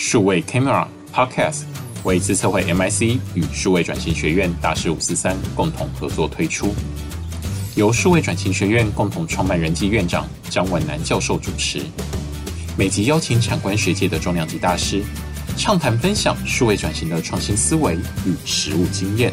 数位 Camera Podcast 为资策会 MIC 与数位转型学院大师五四三共同合作推出，由数位转型学院共同创办人暨院长张文南教授主持，每集邀请产官学界的重量级大师，畅谈分享数位转型的创新思维与实务经验。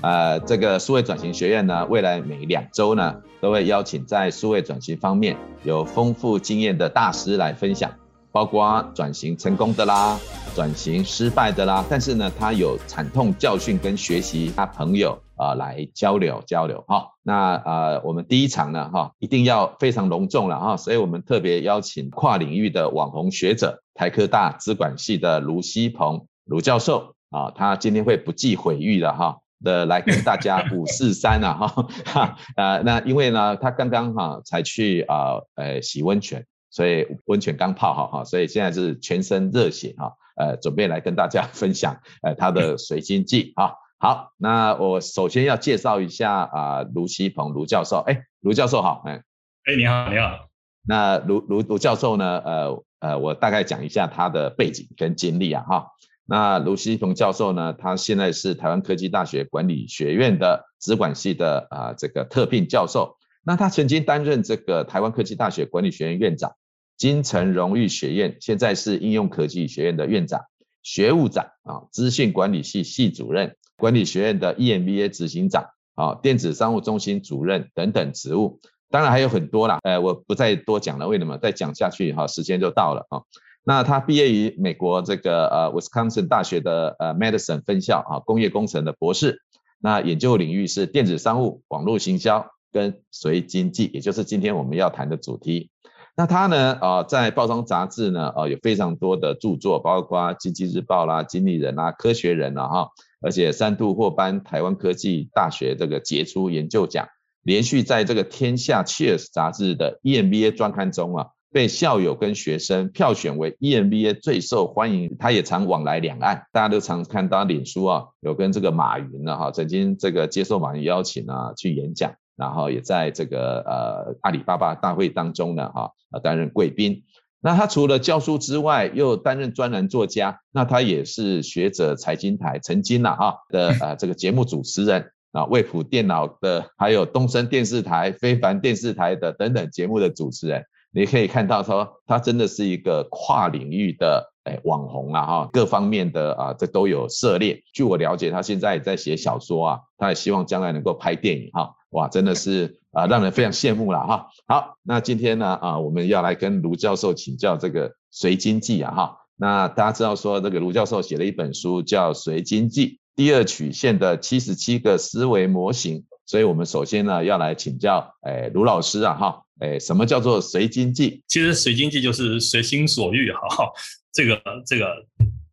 呃，这个数位转型学院呢，未来每两周呢，都会邀请在数位转型方面有丰富经验的大师来分享，包括转型成功的啦，转型失败的啦，但是呢，他有惨痛教训跟学习，他朋友啊、呃、来交流交流哈。那呃，我们第一场呢哈，一定要非常隆重了哈，所以我们特别邀请跨领域的网红学者，台科大资管系的卢希鹏卢教授啊，他今天会不计毁誉的哈。的来跟大家 五四三啊哈哈呃 那因为呢他刚刚哈才去啊呃洗温泉，所以温泉刚泡好哈，所以现在是全身热血哈呃准备来跟大家 分享呃他的随经济啊好，那我首先要介绍一下啊卢希鹏卢教授哎卢教授好哎哎你好你好那卢卢卢教授呢呃呃我大概讲一下他的背景跟经历啊哈。那卢希鹏教授呢？他现在是台湾科技大学管理学院的资管系的啊这个特聘教授。那他曾经担任这个台湾科技大学管理学院院长、金城荣誉学院，现在是应用科技学院的院长、学务长啊，资讯管理系系主任、管理学院的 EMBA 执行长啊，电子商务中心主任等等职务。当然还有很多啦，呃，我不再多讲了，为什么？再讲下去哈，时间就到了啊。那他毕业于美国这个呃 Wisconsin 大学的呃 Madison 分校啊，工业工程的博士。那研究领域是电子商务、网络行销跟随经济，也就是今天我们要谈的主题。那他呢啊，在报章杂志呢啊有非常多的著作，包括经济日报啦、经理人啦、科学人啦哈，而且三度获颁台湾科技大学这个杰出研究奖，连续在这个天下 Cheers 杂志的 EMBA 专刊中啊。被校友跟学生票选为 EMBA 最受欢迎，他也常往来两岸，大家都常看到脸书啊，有跟这个马云呢哈，曾经这个接受马云邀请啊去演讲，然后也在这个呃阿里巴巴大会当中呢哈担任贵宾。那他除了教书之外，又担任专栏作家，那他也是学者财经台曾经呐哈的呃这个节目主持人啊，卫普电脑的，还有东森电视台、非凡电视台的等等节目的主持人。你可以看到说，他真的是一个跨领域的诶网红啊哈，各方面的啊这都有涉猎。据我了解，他现在也在写小说啊，他也希望将来能够拍电影哈。哇，真的是啊让人非常羡慕了哈。好，那今天呢啊我们要来跟卢教授请教这个随经济啊哈。那大家知道说这个卢教授写了一本书叫《随经济：第二曲线的七十七个思维模型》，所以我们首先呢要来请教诶卢老师啊哈。哎，什么叫做随经济？其实随经济就是随心所欲哈，这个这个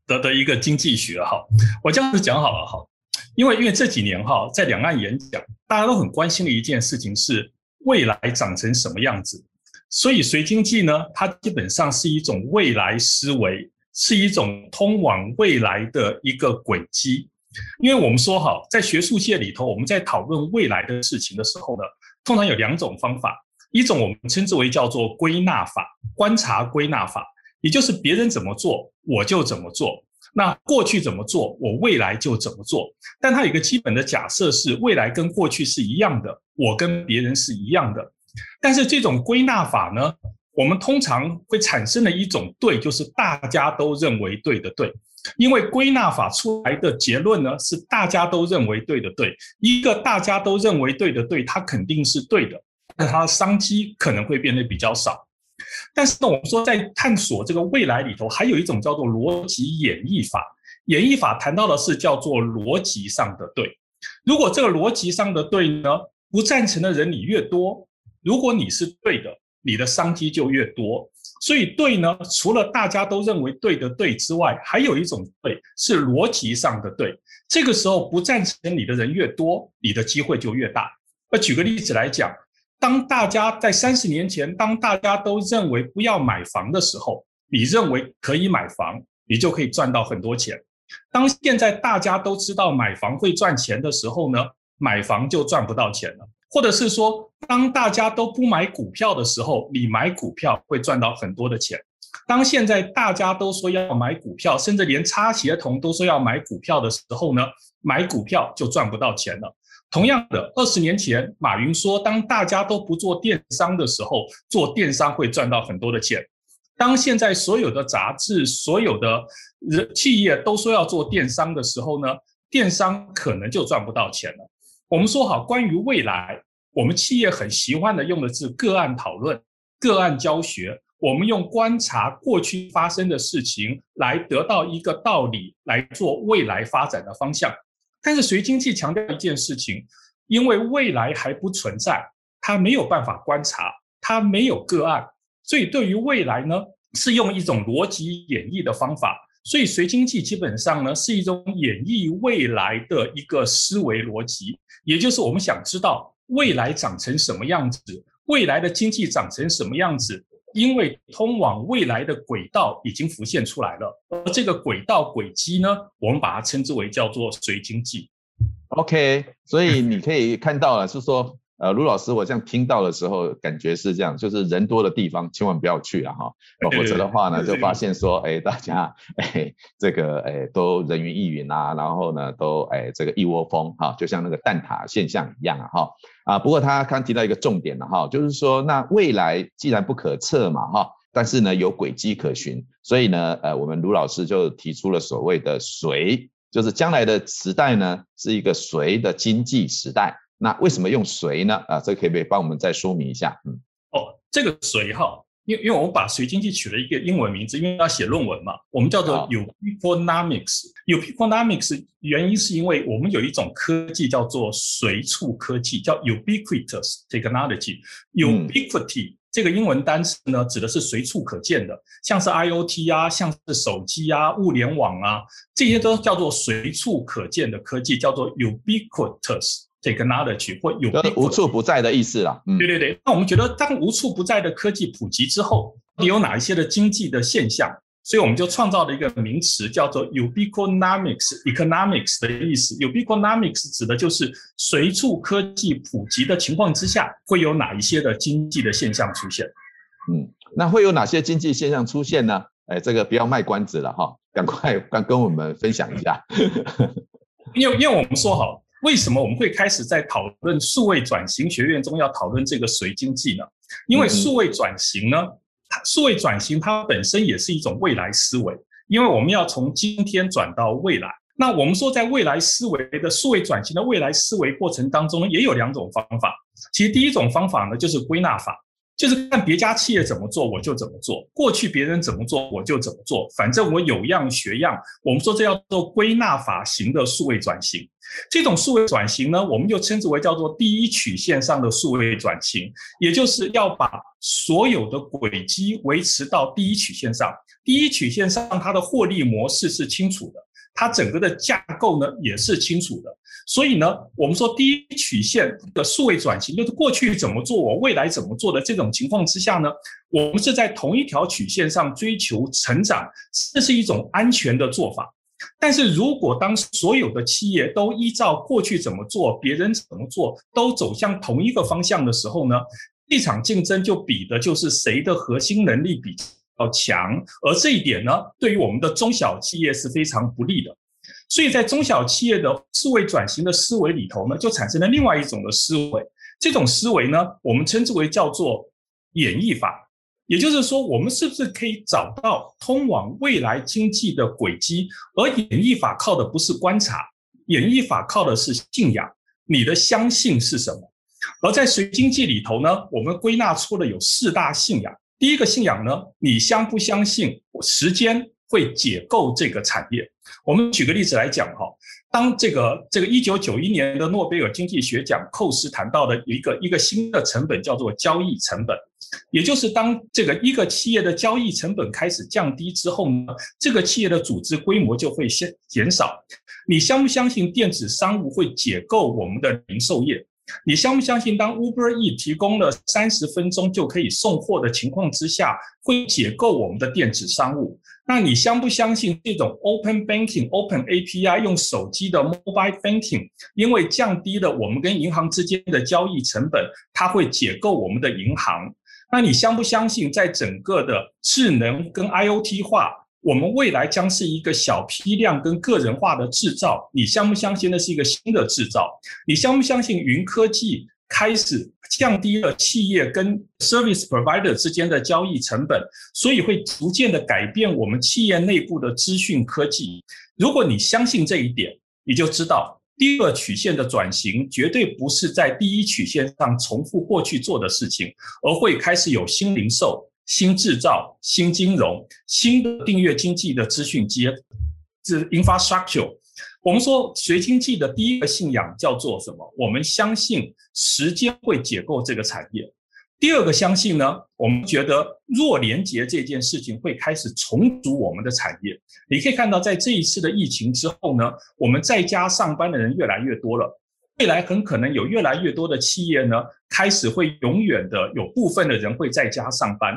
的的一个经济学哈。我这样子讲好了哈，因为因为这几年哈，在两岸演讲，大家都很关心的一件事情是未来长成什么样子。所以随经济呢，它基本上是一种未来思维，是一种通往未来的一个轨迹。因为我们说哈，在学术界里头，我们在讨论未来的事情的时候呢，通常有两种方法。一种我们称之为叫做归纳法，观察归纳法，也就是别人怎么做，我就怎么做。那过去怎么做，我未来就怎么做。但它有个基本的假设是，未来跟过去是一样的，我跟别人是一样的。但是这种归纳法呢，我们通常会产生的一种对，就是大家都认为对的对。因为归纳法出来的结论呢，是大家都认为对的对。一个大家都认为对的对，它肯定是对的。那它的商机可能会变得比较少，但是呢，我们说在探索这个未来里头，还有一种叫做逻辑演绎法。演绎法谈到的是叫做逻辑上的对。如果这个逻辑上的对呢，不赞成的人你越多，如果你是对的，你的商机就越多。所以对呢，除了大家都认为对的对之外，还有一种对是逻辑上的对。这个时候不赞成你的人越多，你的机会就越大。那举个例子来讲。当大家在三十年前，当大家都认为不要买房的时候，你认为可以买房，你就可以赚到很多钱。当现在大家都知道买房会赚钱的时候呢，买房就赚不到钱了。或者是说，当大家都不买股票的时候，你买股票会赚到很多的钱。当现在大家都说要买股票，甚至连擦鞋童都说要买股票的时候呢，买股票就赚不到钱了。同样的，二十年前，马云说，当大家都不做电商的时候，做电商会赚到很多的钱。当现在所有的杂志、所有的人企业都说要做电商的时候呢，电商可能就赚不到钱了。我们说好，关于未来，我们企业很喜欢的用的是个案讨论、个案教学。我们用观察过去发生的事情来得到一个道理，来做未来发展的方向。但是随经济强调一件事情，因为未来还不存在，它没有办法观察，它没有个案，所以对于未来呢，是用一种逻辑演绎的方法。所以随经济基本上呢，是一种演绎未来的一个思维逻辑，也就是我们想知道未来长成什么样子，未来的经济长成什么样子。因为通往未来的轨道已经浮现出来了，而这个轨道轨迹呢，我们把它称之为叫做随经济。OK，所以你可以看到了，是说，呃，卢老师，我这样听到的时候，感觉是这样，就是人多的地方千万不要去啊，哈，否则的话呢，就发现说，哎，大家，哎，这个，哎，都人云亦云啊，然后呢，都，哎，这个一窝蜂，哈，就像那个蛋挞现象一样啊，哈。啊，不过他刚提到一个重点了哈，就是说，那未来既然不可测嘛哈，但是呢有轨迹可循，所以呢，呃，我们卢老师就提出了所谓的随，就是将来的时代呢是一个随的经济时代。那为什么用随呢？啊，这可以不可以帮我们再说明一下？嗯，哦，这个随哈。因为因为我们把随经济取了一个英文名字，因为要写论文嘛，我们叫做 Ubiquitonomics。Ubiquitonomics 原因是因为我们有一种科技叫做随处科技，叫 ubiquitous technology。Ubiquity 这个英文单词呢，指的是随处可见的，像是 IoT 啊，像是手机啊，物联网啊，这些都叫做随处可见的科技，叫做 ubiquitous。Technology 或有无处不在的意思啦。嗯，对对对。那我们觉得，当无处不在的科技普及之后，有哪一些的经济的现象？所以我们就创造了一个名词，叫做 ubiquitonomics economics 的意思。ubiquitonomics 指的就是随处科技普及的情况之下，会有哪一些的经济的现象出现？嗯，那会有哪些经济现象出现呢？哎，这个不要卖关子了哈，赶快跟跟我们分享一下。因为因为我们说好。为什么我们会开始在讨论数位转型学院中要讨论这个随经济呢？因为数位转型呢，数位转型它本身也是一种未来思维，因为我们要从今天转到未来。那我们说，在未来思维的数位转型的未来思维过程当中，也有两种方法。其实第一种方法呢，就是归纳法。就是看别家企业怎么做，我就怎么做。过去别人怎么做，我就怎么做。反正我有样学样。我们说这叫做归纳法型的数位转型。这种数位转型呢，我们就称之为叫做第一曲线上的数位转型，也就是要把所有的轨迹维持到第一曲线上。第一曲线上它的获利模式是清楚的，它整个的架构呢也是清楚的。所以呢，我们说第一曲线的数位转型，就是过去怎么做，我未来怎么做的这种情况之下呢，我们是在同一条曲线上追求成长，这是一种安全的做法。但是如果当所有的企业都依照过去怎么做，别人怎么做，都走向同一个方向的时候呢，这场竞争就比的就是谁的核心能力比较强，而这一点呢，对于我们的中小企业是非常不利的。所以在中小企业的数位转型的思维里头呢，就产生了另外一种的思维。这种思维呢，我们称之为叫做演绎法。也就是说，我们是不是可以找到通往未来经济的轨迹？而演绎法靠的不是观察，演绎法靠的是信仰。你的相信是什么？而在随经济里头呢，我们归纳出了有四大信仰。第一个信仰呢，你相不相信时间会解构这个产业？我们举个例子来讲哈，当这个这个一九九一年的诺贝尔经济学奖寇斯谈到的一个一个新的成本叫做交易成本，也就是当这个一个企业的交易成本开始降低之后呢，这个企业的组织规模就会先减少。你相不相信电子商务会解构我们的零售业？你相不相信当 Uber E 提供了三十分钟就可以送货的情况之下，会解构我们的电子商务？那你相不相信这种 Open Banking、Open API 用手机的 Mobile Banking，因为降低了我们跟银行之间的交易成本，它会解构我们的银行？那你相不相信，在整个的智能跟 IoT 化，我们未来将是一个小批量跟个人化的制造？你相不相信那是一个新的制造？你相不相信云科技开始降低了企业跟 service provider 之间的交易成本，所以会逐渐的改变我们企业内部的资讯科技？如果你相信这一点，你就知道。第二曲线的转型绝对不是在第一曲线上重复过去做的事情，而会开始有新零售、新制造、新金融、新的订阅经济的资讯接，这 infrastructure。我们说学经济的第一个信仰叫做什么？我们相信时间会解构这个产业。第二个相信呢，我们觉得弱连结这件事情会开始重组我们的产业。你可以看到，在这一次的疫情之后呢，我们在家上班的人越来越多了。未来很可能有越来越多的企业呢，开始会永远的有部分的人会在家上班。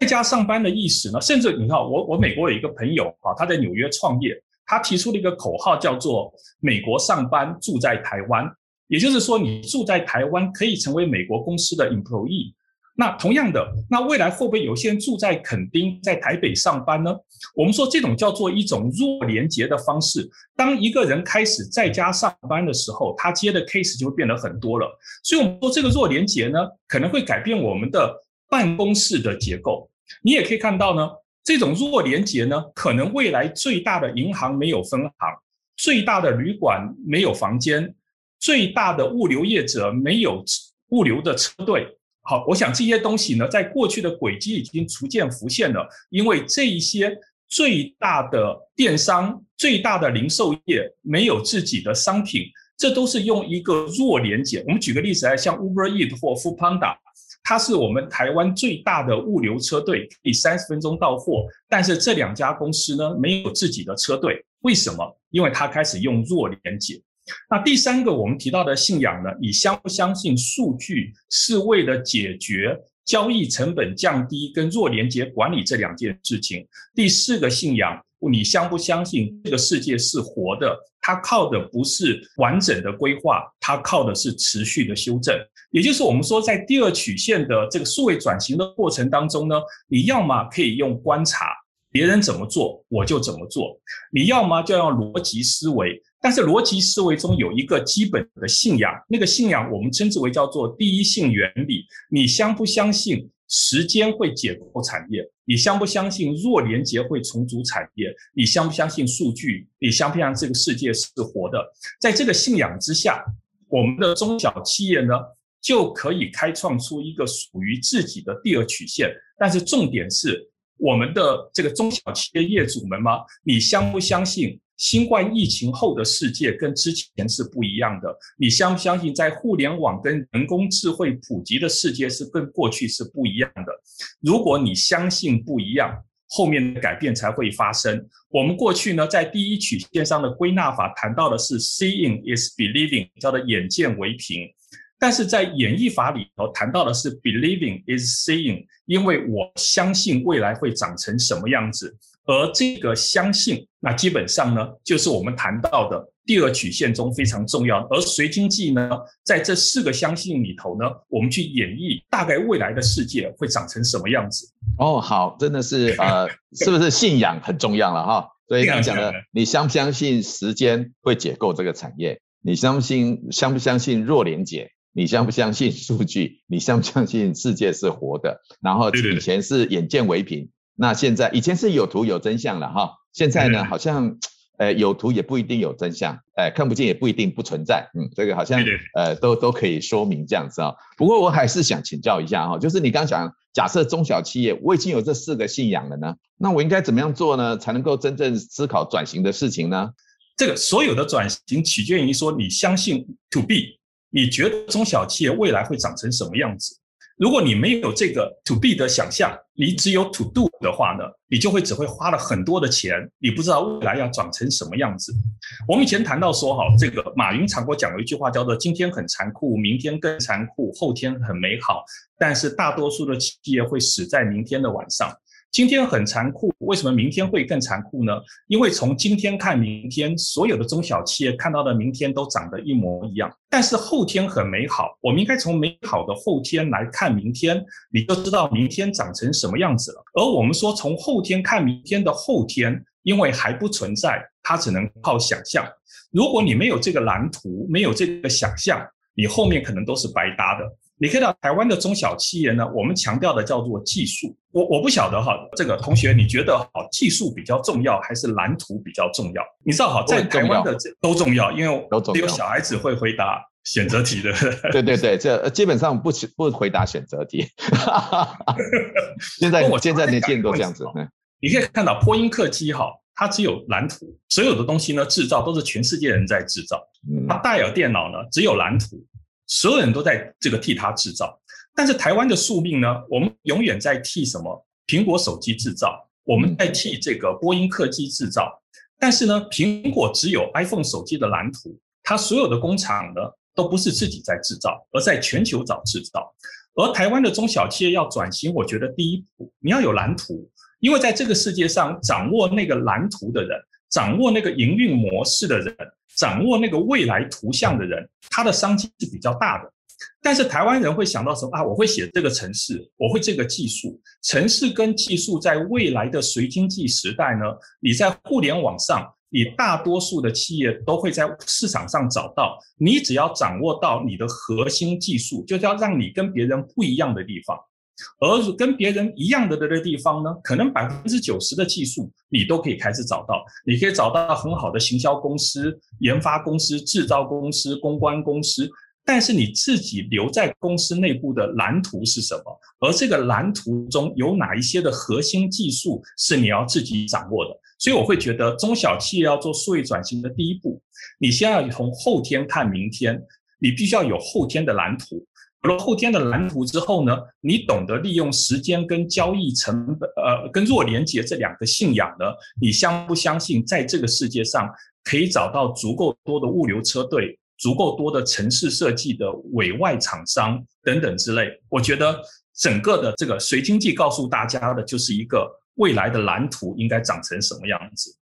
在家上班的意思呢，甚至你看，我我美国有一个朋友啊，他在纽约创业，他提出了一个口号，叫做“美国上班，住在台湾”。也就是说，你住在台湾可以成为美国公司的 employee。那同样的，那未来会不会有些人住在垦丁，在台北上班呢？我们说这种叫做一种弱连结的方式。当一个人开始在家上班的时候，他接的 case 就会变得很多了。所以，我们说这个弱连结呢，可能会改变我们的办公室的结构。你也可以看到呢，这种弱连结呢，可能未来最大的银行没有分行，最大的旅馆没有房间。最大的物流业者没有物流的车队，好，我想这些东西呢，在过去的轨迹已经逐渐浮现了。因为这一些最大的电商、最大的零售业没有自己的商品，这都是用一个弱连结。我们举个例子来，像 Uber Eats 或 Foodpanda，它是我们台湾最大的物流车队，可以三十分钟到货。但是这两家公司呢，没有自己的车队，为什么？因为它开始用弱连结。那第三个我们提到的信仰呢，你相不相信数据是为了解决交易成本降低跟弱连结管理这两件事情？第四个信仰，你相不相信这个世界是活的？它靠的不是完整的规划，它靠的是持续的修正。也就是我们说，在第二曲线的这个数位转型的过程当中呢，你要么可以用观察别人怎么做，我就怎么做；你要么就要逻辑思维。但是逻辑思维中有一个基本的信仰，那个信仰我们称之为叫做第一性原理。你相不相信时间会解构产业？你相不相信弱连结会重组产业？你相不相信数据？你相不相信这个世界是活的？在这个信仰之下，我们的中小企业呢，就可以开创出一个属于自己的第二曲线。但是重点是，我们的这个中小企业业主们吗？你相不相信？新冠疫情后的世界跟之前是不一样的。你相不相信，在互联网跟人工智慧普及的世界是跟过去是不一样的？如果你相信不一样，后面的改变才会发生。我们过去呢，在第一曲线上的归纳法谈到的是 “seeing is believing”，叫做眼见为凭。但是在演绎法里头谈到的是 “believing is seeing”，因为我相信未来会长成什么样子。而这个相信，那基本上呢，就是我们谈到的第二曲线中非常重要的。而随经济呢，在这四个相信里头呢，我们去演绎大概未来的世界会长成什么样子。哦，好，真的是呃，是不是信仰很重要了哈？所以刚讲的，你相不相信时间会解构这个产业？你相信相不相信弱连结？你相不相信数据？你相不相信世界是活的？然后以前是眼见为凭。那现在以前是有图有真相了哈，现在呢好像，呃有图也不一定有真相，呃看不见也不一定不存在，嗯这个好像呃都都可以说明这样子啊。不过我还是想请教一下哈，就是你刚讲，假设中小企业我已经有这四个信仰了呢，那我应该怎么样做呢，才能够真正思考转型的事情呢？这个所有的转型取决于说你相信 to be，你觉得中小企业未来会长成什么样子？如果你没有这个 to be 的想象，你只有 to do 的话呢，你就会只会花了很多的钱，你不知道未来要长成什么样子。我们以前谈到说，哈，这个马云常给我讲过一句话，叫做“今天很残酷，明天更残酷，后天很美好”，但是大多数的企业会死在明天的晚上。今天很残酷，为什么明天会更残酷呢？因为从今天看明天，所有的中小企业看到的明天都长得一模一样。但是后天很美好，我们应该从美好的后天来看明天，你就知道明天长成什么样子了。而我们说从后天看明天的后天，因为还不存在，它只能靠想象。如果你没有这个蓝图，没有这个想象，你后面可能都是白搭的。你看到台湾的中小企业呢，我们强调的叫做技术。我我不晓得哈，这个同学你觉得好技术比较重要，还是蓝图比较重要？你知道哈，在台湾的这都重要，因为只有小孩子会回答选择题的。对对对，这基本上不不回答选择题。现在我现在连电都这样子。你可以看到波音客机哈，它只有蓝图，所有的东西呢制造都是全世界人在制造。它戴尔电脑呢只有蓝图。所有人都在这个替他制造，但是台湾的宿命呢？我们永远在替什么？苹果手机制造，我们在替这个波音客机制造。但是呢，苹果只有 iPhone 手机的蓝图，它所有的工厂呢都不是自己在制造，而在全球找制造。而台湾的中小企业要转型，我觉得第一步你要有蓝图，因为在这个世界上，掌握那个蓝图的人，掌握那个营运模式的人。掌握那个未来图像的人，他的商机是比较大的。但是台湾人会想到什么啊？我会写这个城市，我会这个技术。城市跟技术在未来的随经济时代呢，你在互联网上，你大多数的企业都会在市场上找到。你只要掌握到你的核心技术，就是要让你跟别人不一样的地方。而跟别人一样的的地方呢，可能百分之九十的技术你都可以开始找到。你可以找到很好的行销公司、研发公司、制造公司、公关公司，但是你自己留在公司内部的蓝图是什么？而这个蓝图中有哪一些的核心技术是你要自己掌握的？所以我会觉得中小企业要做数位转型的第一步，你先要从后天看明天，你必须要有后天的蓝图。有了后天的蓝图之后呢，你懂得利用时间跟交易成本，呃，跟弱连结这两个信仰呢，你相不相信在这个世界上可以找到足够多的物流车队、足够多的城市设计的委外厂商等等之类？我觉得整个的这个随经济告诉大家的就是一个未来的蓝图应该长成什么样子。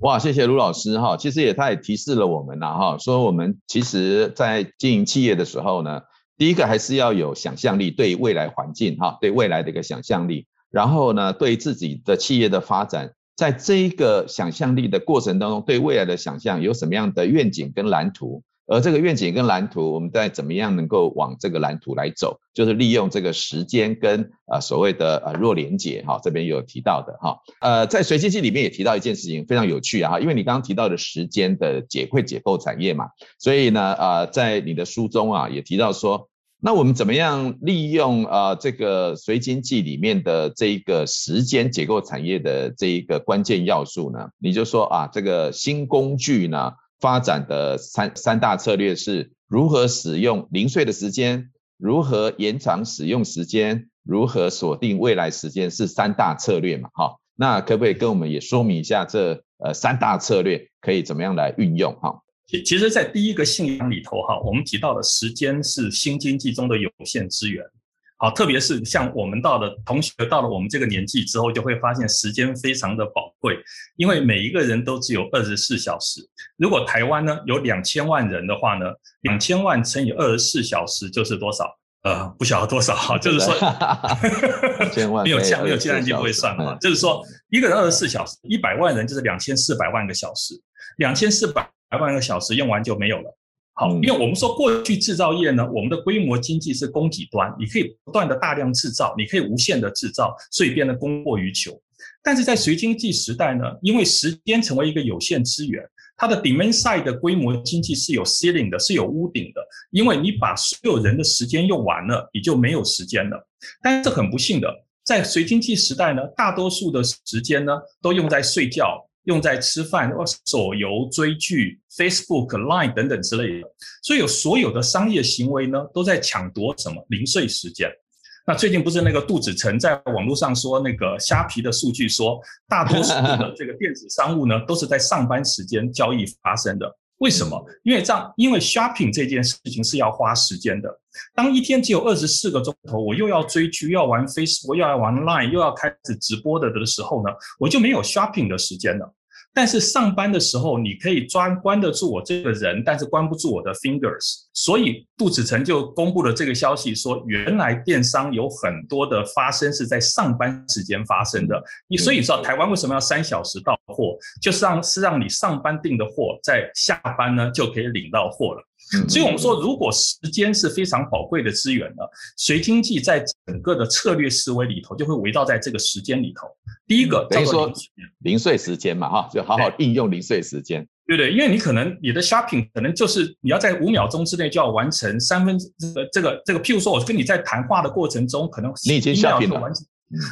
哇，谢谢卢老师哈，其实也他也提示了我们了哈，说我们其实在经营企业的时候呢。第一个还是要有想象力，对未来环境哈，对未来的一个想象力。然后呢，对自己的企业的发展，在这一个想象力的过程当中，对未来的想象有什么样的愿景跟蓝图？而这个愿景跟蓝图，我们再怎么样能够往这个蓝图来走，就是利用这个时间跟呃所谓的呃弱连结哈，这边有提到的哈，呃，在随经济里面也提到一件事情非常有趣啊，因为你刚刚提到的时间的解会解构产业嘛，所以呢呃在你的书中啊也提到说，那我们怎么样利用呃这个随经济里面的这一个时间解构产业的这一个关键要素呢？你就说啊这个新工具呢？发展的三三大策略是如何使用零碎的时间，如何延长使用时间，如何锁定未来时间，是三大策略嘛？哈，那可不可以跟我们也说明一下这呃三大策略可以怎么样来运用？哈，其其实，在第一个信仰里头，哈，我们提到的时间是新经济中的有限资源。好，特别是像我们到了同学到了我们这个年纪之后，就会发现时间非常的宝贵，因为每一个人都只有二十四小时。如果台湾呢有两千万人的话呢，两千万乘以二十四小时就是多少？呃，不晓得多少哈，就是说，没有计没有计算机不会算嘛，就是说一个人二十四小时，一百万人就是两千四百万个小时，两千四百万个小时用完就没有了。好，因为我们说过去制造业呢，我们的规模经济是供给端，你可以不断的大量制造，你可以无限的制造，所以变得供过于求。但是在随经济时代呢，因为时间成为一个有限资源，它的 demand side 的规模经济是有 ceiling 的，是有屋顶的，因为你把所有人的时间用完了，你就没有时间了。但是很不幸的，在随经济时代呢，大多数的时间呢，都用在睡觉。用在吃饭、手游、追剧、Facebook、Line 等等之类的，所以有所有的商业行为呢，都在抢夺什么零碎时间。那最近不是那个杜子成在网络上说，那个虾皮的数据说，大多数的 这个电子商务呢，都是在上班时间交易发生的。为什么？因为这样，因为 shopping 这件事情是要花时间的。当一天只有二十四个钟头，我又要追剧，又要玩 Facebook，又要玩 Line，又要开始直播的的时候呢，我就没有 shopping 的时间了。但是上班的时候，你可以专关得住我这个人，但是关不住我的 fingers。所以杜子成就公布了这个消息，说原来电商有很多的发生是在上班时间发生的。你所以知道台湾为什么要三小时到货，就是让是让你上班订的货，在下班呢就可以领到货了。所以我们说，如果时间是非常宝贵的资源呢，随经济在整个的策略思维里头就会围绕在这个时间里头。第一个等于说零碎时间嘛，哈，就好好应用零碎时间，对不对？因为你可能你的 shopping 可能就是你要在五秒钟之内就要完成三分之这个这个这个，譬如说我跟你在谈话的过程中，可能你已经 shopping 了，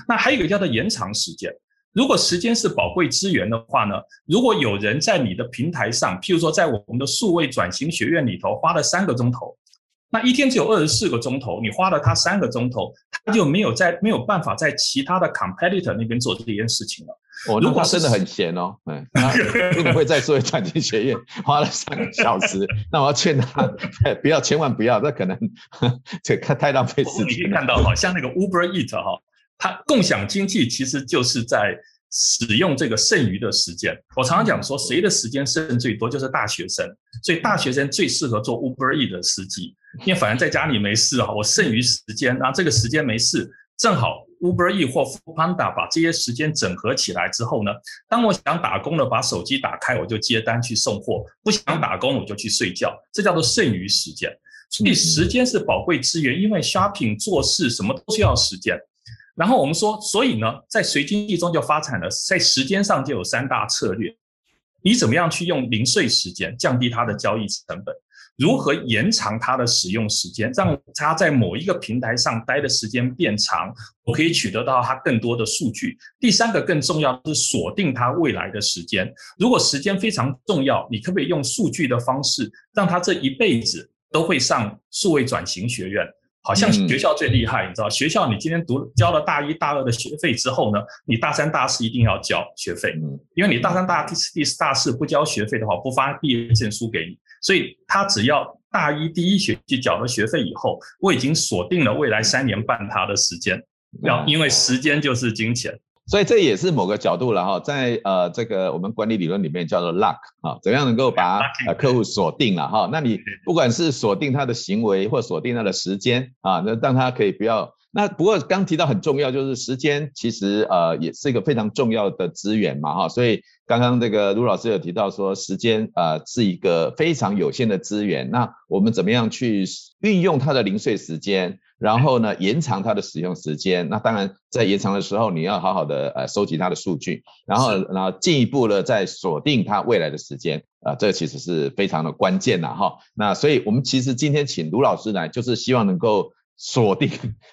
那还有一个叫做延长时间。如果时间是宝贵资源的话呢，如果有人在你的平台上，譬如说在我们的数位转型学院里头花了三个钟头，那一天只有二十四个钟头，你花了他三个钟头，他就没有在没有办法在其他的 competitor 那边做这件事情了。哦，如果真的很闲哦，嗯，为什么会在数位转型学院花了三个小时？那我要劝他不要，千万不要，那可能这太太浪费时间。你可以看到好，像那个 Uber Eat 哈。它共享经济其实就是在使用这个剩余的时间。我常常讲说，谁的时间剩最多，就是大学生。所以大学生最适合做 Uber E 的司机，因为反正在家里没事啊，我剩余时间，然后这个时间没事，正好 Uber E 或 Foodpanda 把这些时间整合起来之后呢，当我想打工了，把手机打开，我就接单去送货；不想打工，我就去睡觉。这叫做剩余时间。所以时间是宝贵资源，因为 shopping 做事什么都需要时间。然后我们说，所以呢，在随经济中就发展了，在时间上就有三大策略。你怎么样去用零碎时间降低它的交易成本？如何延长它的使用时间，让它在某一个平台上待的时间变长？我可以取得到它更多的数据。第三个更重要是锁定它未来的时间。如果时间非常重要，你可不可以用数据的方式，让它这一辈子都会上数位转型学院？好像学校最厉害，你知道？学校你今天读交了大一大二的学费之后呢，你大三大四一定要交学费，因为你大三大四第四大四不交学费的话，不发毕业证书给你。所以他只要大一第一学期缴了学费以后，我已经锁定了未来三年半他的时间，要因为时间就是金钱。所以这也是某个角度了哈，在呃这个我们管理理论里面叫做 luck 啊，怎样能够把呃客户锁定了哈？那你不管是锁定他的行为或锁定他的时间啊，那让他可以不要。那不过刚提到很重要，就是时间其实呃也是一个非常重要的资源嘛哈。所以刚刚这个卢老师有提到说，时间呃是一个非常有限的资源，那我们怎么样去运用它的零碎时间？然后呢，延长它的使用时间。那当然，在延长的时候，你要好好的呃收集它的数据，然后然后进一步的再锁定它未来的时间啊，这其实是非常的关键呐哈。那所以我们其实今天请卢老师来，就是希望能够锁定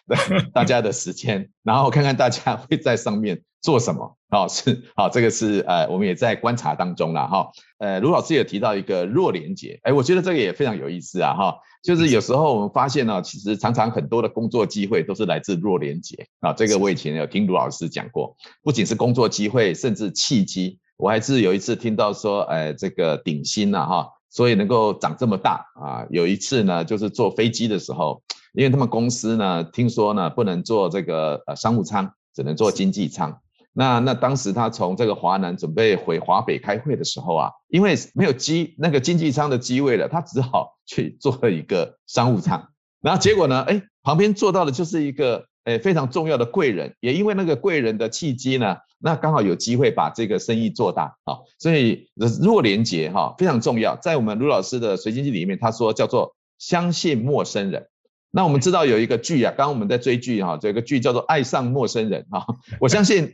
大家的时间，然后看看大家会在上面做什么。好是好，这个是呃我们也在观察当中了哈。呃，卢老师也提到一个弱连结，哎，我觉得这个也非常有意思啊哈。就是有时候我们发现呢，其实常常很多的工作机会都是来自弱连结啊。这个我以前有听卢老师讲过，不仅是工作机会，甚至契机。我还是有一次听到说，哎，这个顶新呐哈，所以能够长这么大啊。有一次呢，就是坐飞机的时候，因为他们公司呢，听说呢不能做这个呃商务舱，只能做经济舱。那那当时他从这个华南准备回华北开会的时候啊，因为没有机那个经济舱的机位了，他只好去做了一个商务舱。然后结果呢，哎，旁边坐到的就是一个哎非常重要的贵人，也因为那个贵人的契机呢，那刚好有机会把这个生意做大啊。所以弱连结哈非常重要，在我们卢老师的随经济里面，他说叫做相信陌生人。那我们知道有一个剧啊，刚刚我们在追剧哈，这个剧叫做《爱上陌生人》哈。我相信，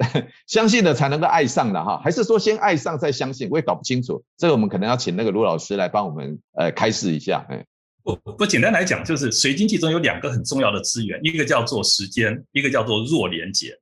相信的才能够爱上的哈，还是说先爱上再相信？我也搞不清楚，这个我们可能要请那个卢老师来帮我们呃开示一下。哎，不不，简单来讲，就是随经济中有两个很重要的资源，一个叫做时间，一个叫做弱连结。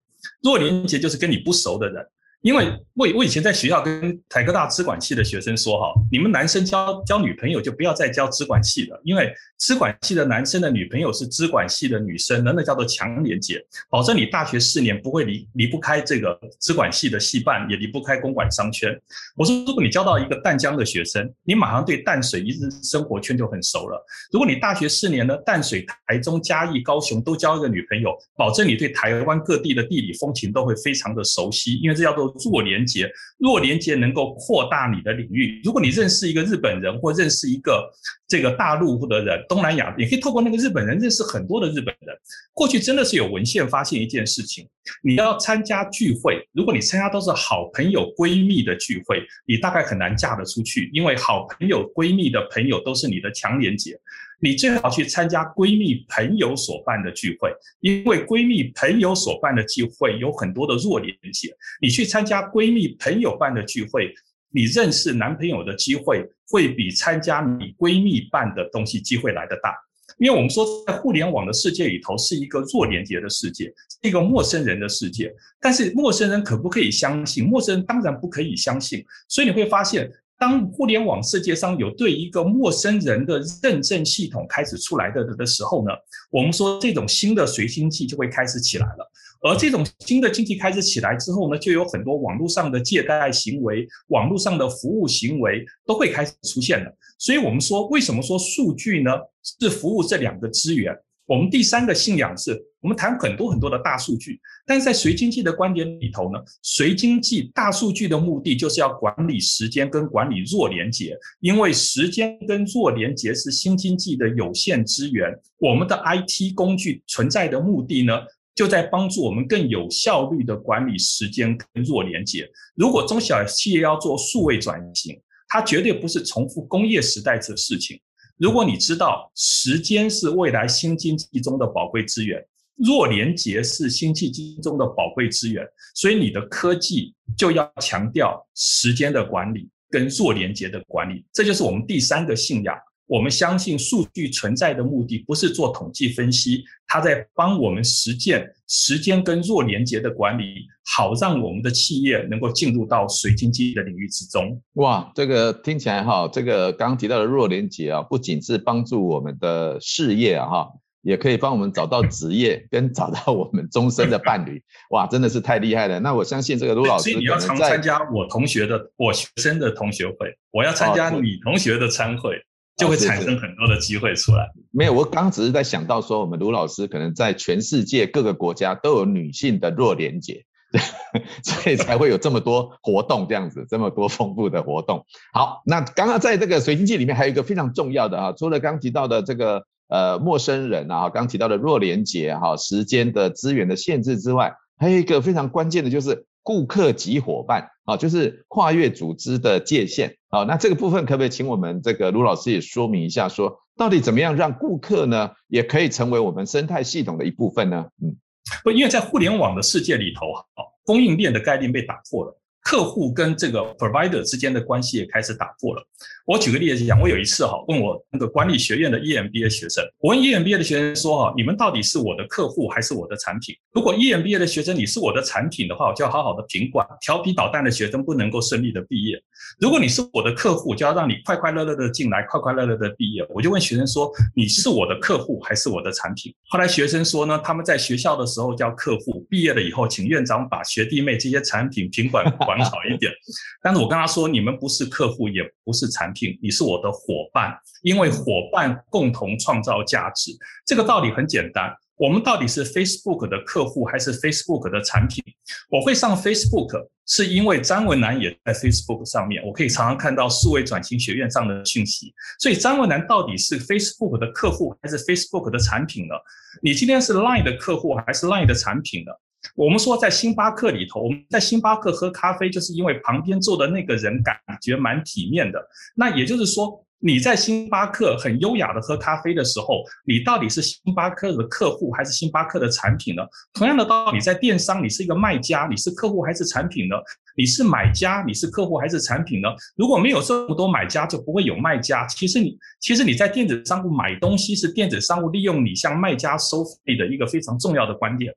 弱连结就是跟你不熟的人。因为我我以前在学校跟台科大资管系的学生说哈，你们男生交交女朋友就不要再交资管系了，因为资管系的男生的女朋友是资管系的女生，那那叫做强连结，保证你大学四年不会离离不开这个资管系的系办，也离不开公管商圈。我说，如果你交到一个淡江的学生，你马上对淡水一日生活圈就很熟了。如果你大学四年呢，淡水、台中、嘉义、高雄都交一个女朋友，保证你对台湾各地的地理风情都会非常的熟悉，因为这叫做弱连接。弱连接能够扩大你的领域。如果你认识一个日本人，或认识一个这个大陆的人，东南亚，也可以透过那个日本人认识很多的日本人。过去真的是有文献发现一件事情：你要参加聚会，如果你参加都是好朋友、闺蜜的聚会，你大概很难嫁得出去，因为好朋友、闺蜜的朋友都是你的强连结。你最好去参加闺蜜朋友所办的聚会，因为闺蜜朋友所办的聚会有很多的弱连结。你去参加闺蜜朋友办的聚会，你认识男朋友的机会会比参加你闺蜜办的东西机会来得大。因为我们说，在互联网的世界里头是一个弱连结的世界，是一个陌生人的世界。但是陌生人可不可以相信？陌生人当然不可以相信。所以你会发现。当互联网世界上有对一个陌生人的认证系统开始出来的的时候呢，我们说这种新的随经济就会开始起来了。而这种新的经济开始起来之后呢，就有很多网络上的借贷行为、网络上的服务行为都会开始出现了。所以我们说，为什么说数据呢？是服务这两个资源。我们第三个信仰是，我们谈很多很多的大数据，但是在随经济的观点里头呢，随经济大数据的目的就是要管理时间跟管理弱连接，因为时间跟弱连接是新经济的有限资源。我们的 IT 工具存在的目的呢，就在帮助我们更有效率的管理时间跟弱连接。如果中小企业要做数位转型，它绝对不是重复工业时代的事情。如果你知道时间是未来新经济中的宝贵资源，弱连接是新经济中的宝贵资源，所以你的科技就要强调时间的管理跟弱连接的管理，这就是我们第三个信仰。我们相信数据存在的目的不是做统计分析，它在帮我们实践时间跟弱连接的管理，好让我们的企业能够进入到水经济的领域之中。哇，这个听起来哈，这个刚刚提到的弱连接啊，不仅是帮助我们的事业啊哈，也可以帮我们找到职业跟找到我们终身的伴侣。哇，真的是太厉害了。那我相信这个卢老师，所以你要常参加我同学的我学生的同学会，我要参加你同学的餐会。就会产生很多的机会出来。没有，我刚刚只是在想到说，我们卢老师可能在全世界各个国家都有女性的弱连结，所以才会有这么多活动这样子，这么多丰富的活动。好，那刚刚在这个随经济里面还有一个非常重要的啊，除了刚提到的这个呃陌生人啊，刚提到的弱连结哈，时间的资源的限制之外，还有一个非常关键的就是。顾客及伙伴啊，就是跨越组织的界限啊。那这个部分可不可以请我们这个卢老师也说明一下说，到底怎么样让顾客呢，也可以成为我们生态系统的一部分呢？嗯，不，因为在互联网的世界里头，啊，供应链的概念被打破了。客户跟这个 provider 之间的关系也开始打破了。我举个例子讲，我有一次哈问我那个管理学院的 EMBA 学生，我问 EMBA 的学生说哈，你们到底是我的客户还是我的产品？如果 EMBA 的学生你是我的产品的话，我就要好好的品管，调皮捣蛋的学生不能够顺利的毕业。如果你是我的客户，就要让你快快乐乐的进来，快快乐乐的毕业。我就问学生说，你是我的客户还是我的产品？后来学生说呢，他们在学校的时候叫客户，毕业了以后请院长把学弟妹这些产品品管管。好一点，但是我跟他说，你们不是客户，也不是产品，你是我的伙伴，因为伙伴共同创造价值。这个道理很简单，我们到底是 Facebook 的客户还是 Facebook 的产品？我会上 Facebook，是因为张文南也在 Facebook 上面，我可以常常看到数位转型学院上的讯息。所以张文南到底是 Facebook 的客户还是 Facebook 的产品呢？你今天是 Line 的客户还是 Line 的产品呢？我们说，在星巴克里头，我们在星巴克喝咖啡，就是因为旁边坐的那个人感觉蛮体面的。那也就是说，你在星巴克很优雅的喝咖啡的时候，你到底是星巴克的客户还是星巴克的产品呢？同样的道理，在电商，你是一个卖家，你是客户还是产品呢？你是买家，你是客户还是产品呢？如果没有这么多买家，就不会有卖家。其实你，其实你在电子商务买东西，是电子商务利用你向卖家收费的一个非常重要的观点。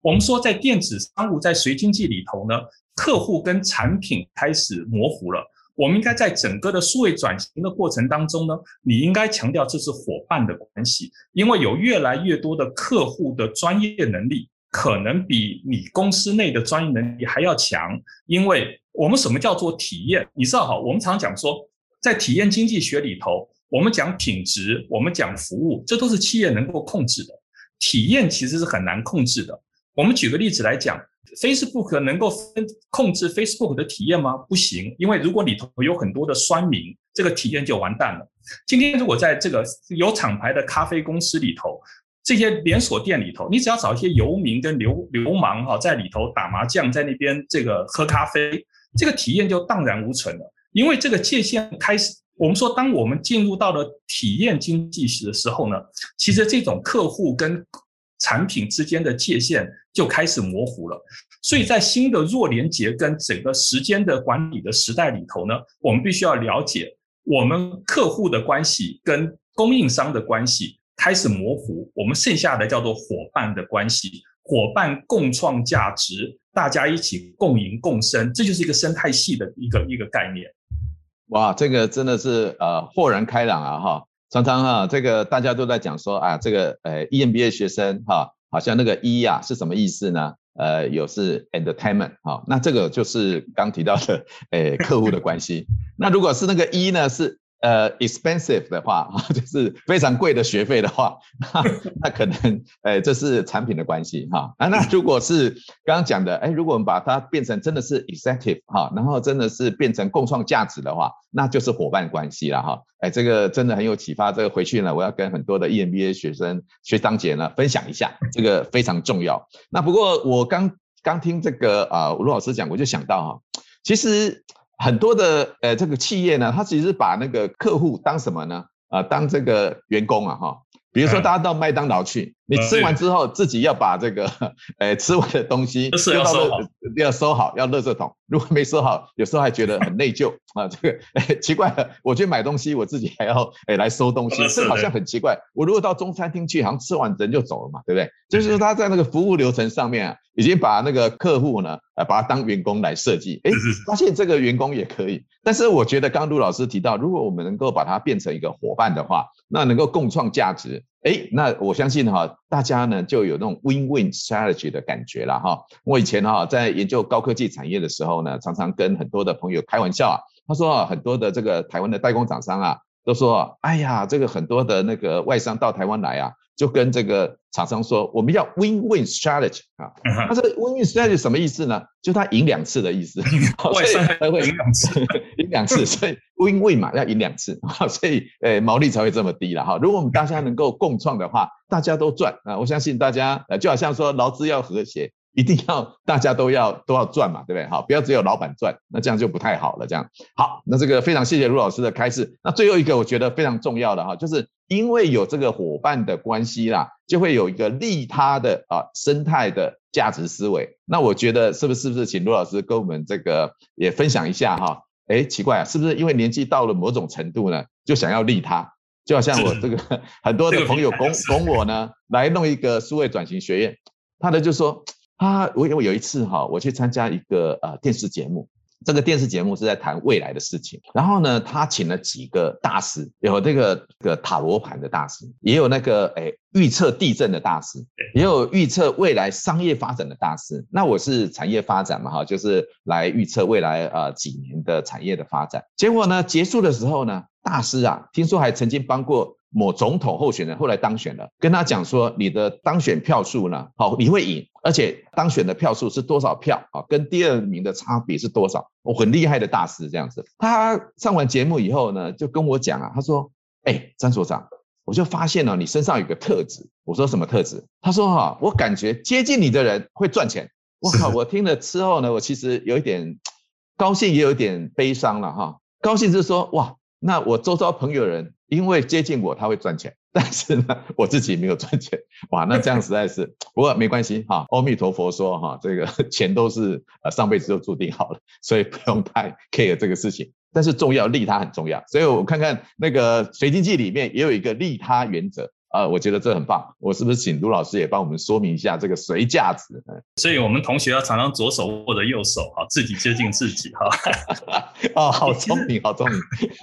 我们说，在电子商务，在随经济里头呢，客户跟产品开始模糊了。我们应该在整个的数位转型的过程当中呢，你应该强调这是伙伴的关系，因为有越来越多的客户的专业能力可能比你公司内的专业能力还要强。因为我们什么叫做体验？你知道哈，我们常讲说，在体验经济学里头，我们讲品质，我们讲服务，这都是企业能够控制的。体验其实是很难控制的。我们举个例子来讲，Facebook 能够分控制 Facebook 的体验吗？不行，因为如果里头有很多的酸民，这个体验就完蛋了。今天如果在这个有厂牌的咖啡公司里头，这些连锁店里头，你只要找一些游民跟流流氓哈，在里头打麻将，在那边这个喝咖啡，这个体验就荡然无存了。因为这个界限开始，我们说，当我们进入到了体验经济时的时候呢，其实这种客户跟产品之间的界限就开始模糊了，所以在新的弱连结跟整个时间的管理的时代里头呢，我们必须要了解我们客户的关系跟供应商的关系开始模糊，我们剩下的叫做伙伴的关系，伙伴共创价值，大家一起共赢共生，这就是一个生态系的一个一个概念。哇，这个真的是呃豁然开朗啊哈。常常啊，这个大家都在讲说啊，这个呃 EMBA 学生哈，好像那个 E 呀是什么意思呢？呃，有是 entertainment 哈，那这个就是刚提到的诶客户的关系。那如果是那个 E 呢是？呃，expensive 的话，就是非常贵的学费的话，那 那可能，哎，这是产品的关系哈。啊，那如果是刚刚讲的，哎，如果我们把它变成真的是 executive 哈，然后真的是变成共创价值的话，那就是伙伴关系了哈。哎，这个真的很有启发。这个回去呢，我要跟很多的 EMBA 学生、学长姐呢分享一下，这个非常重要。那不过我刚刚听这个啊，卢老师讲，我就想到哈，其实。很多的呃这个企业呢，它其实把那个客户当什么呢？啊、呃，当这个员工啊哈。比如说大家到麦当劳去，你吃完之后自己要把这个呃吃完的东西要收好，要收好，要垃圾桶。如果没收好，有时候还觉得很内疚啊。这个哎 奇怪了，我去买东西，我自己还要哎来收东西，这好像很奇怪。我如果到中餐厅去，好像吃完人就走了嘛，对不对？就是说他在那个服务流程上面啊。已经把那个客户呢，呃，把他当员工来设计，哎，发现这个员工也可以。但是我觉得刚刚陆老师提到，如果我们能够把它变成一个伙伴的话，那能够共创价值，哎，那我相信哈，大家呢就有那种 win-win strategy 的感觉了哈。我以前哈在研究高科技产业的时候呢，常常跟很多的朋友开玩笑啊，他说啊，很多的这个台湾的代工厂商啊，都说，哎呀，这个很多的那个外商到台湾来啊。就跟这个厂商说，我们要 win-win strategy 啊。他这个 win-win strategy 什么意思呢？就他赢两次的意思。外商才会赢两次，赢两次，所以 win-win 嘛，要赢两次，所以呃毛利才会这么低了哈。如果我们大家能够共创的话，大家都赚啊。我相信大家呃就好像说劳资要和谐。一定要大家都要都要赚嘛，对不对？好，不要只有老板赚，那这样就不太好了。这样好，那这个非常谢谢卢老师的开示。那最后一个我觉得非常重要的哈，就是因为有这个伙伴的关系啦，就会有一个利他的啊生态的价值思维。那我觉得是不是是不是请卢老师跟我们这个也分享一下哈？哎，奇怪啊，是不是因为年纪到了某种程度呢，就想要利他？就好像我这个 很多的朋友拱拱我呢，来弄一个数位转型学院，他的就说。啊，我有有一次哈，我去参加一个呃电视节目，这个电视节目是在谈未来的事情。然后呢，他请了几个大师，有那个这个塔罗盘的大师，也有那个诶预测地震的大师，也有预测未来商业发展的大师。那我是产业发展嘛哈，就是来预测未来呃几年的产业的发展。结果呢，结束的时候呢，大师啊，听说还曾经帮过。某总统候选人后来当选了，跟他讲说，你的当选票数呢，好，你会赢，而且当选的票数是多少票啊？跟第二名的差别是多少？我很厉害的大师这样子。他上完节目以后呢，就跟我讲啊，他说：“哎，张所长，我就发现了你身上有个特质。”我说：“什么特质？”他说：“哈，我感觉接近你的人会赚钱。”我靠！我听了之后呢，我其实有一点高兴，也有一点悲伤了哈。高兴是说，哇，那我周遭朋友人。因为接近我，他会赚钱，但是呢，我自己没有赚钱，哇，那这样实在是，不过没关系哈。阿弥陀佛说哈，这个 钱都是呃上辈子就注定好了，所以不用太 care 这个事情。但是重要利他很重要，所以我看看那个随经济里面也有一个利他原则，啊，我觉得这很棒。我是不是请卢老师也帮我们说明一下这个随价值？所以我们同学要常常左手握着右手，哈，自己接近自己，哈。哦，好聪明，好聪明。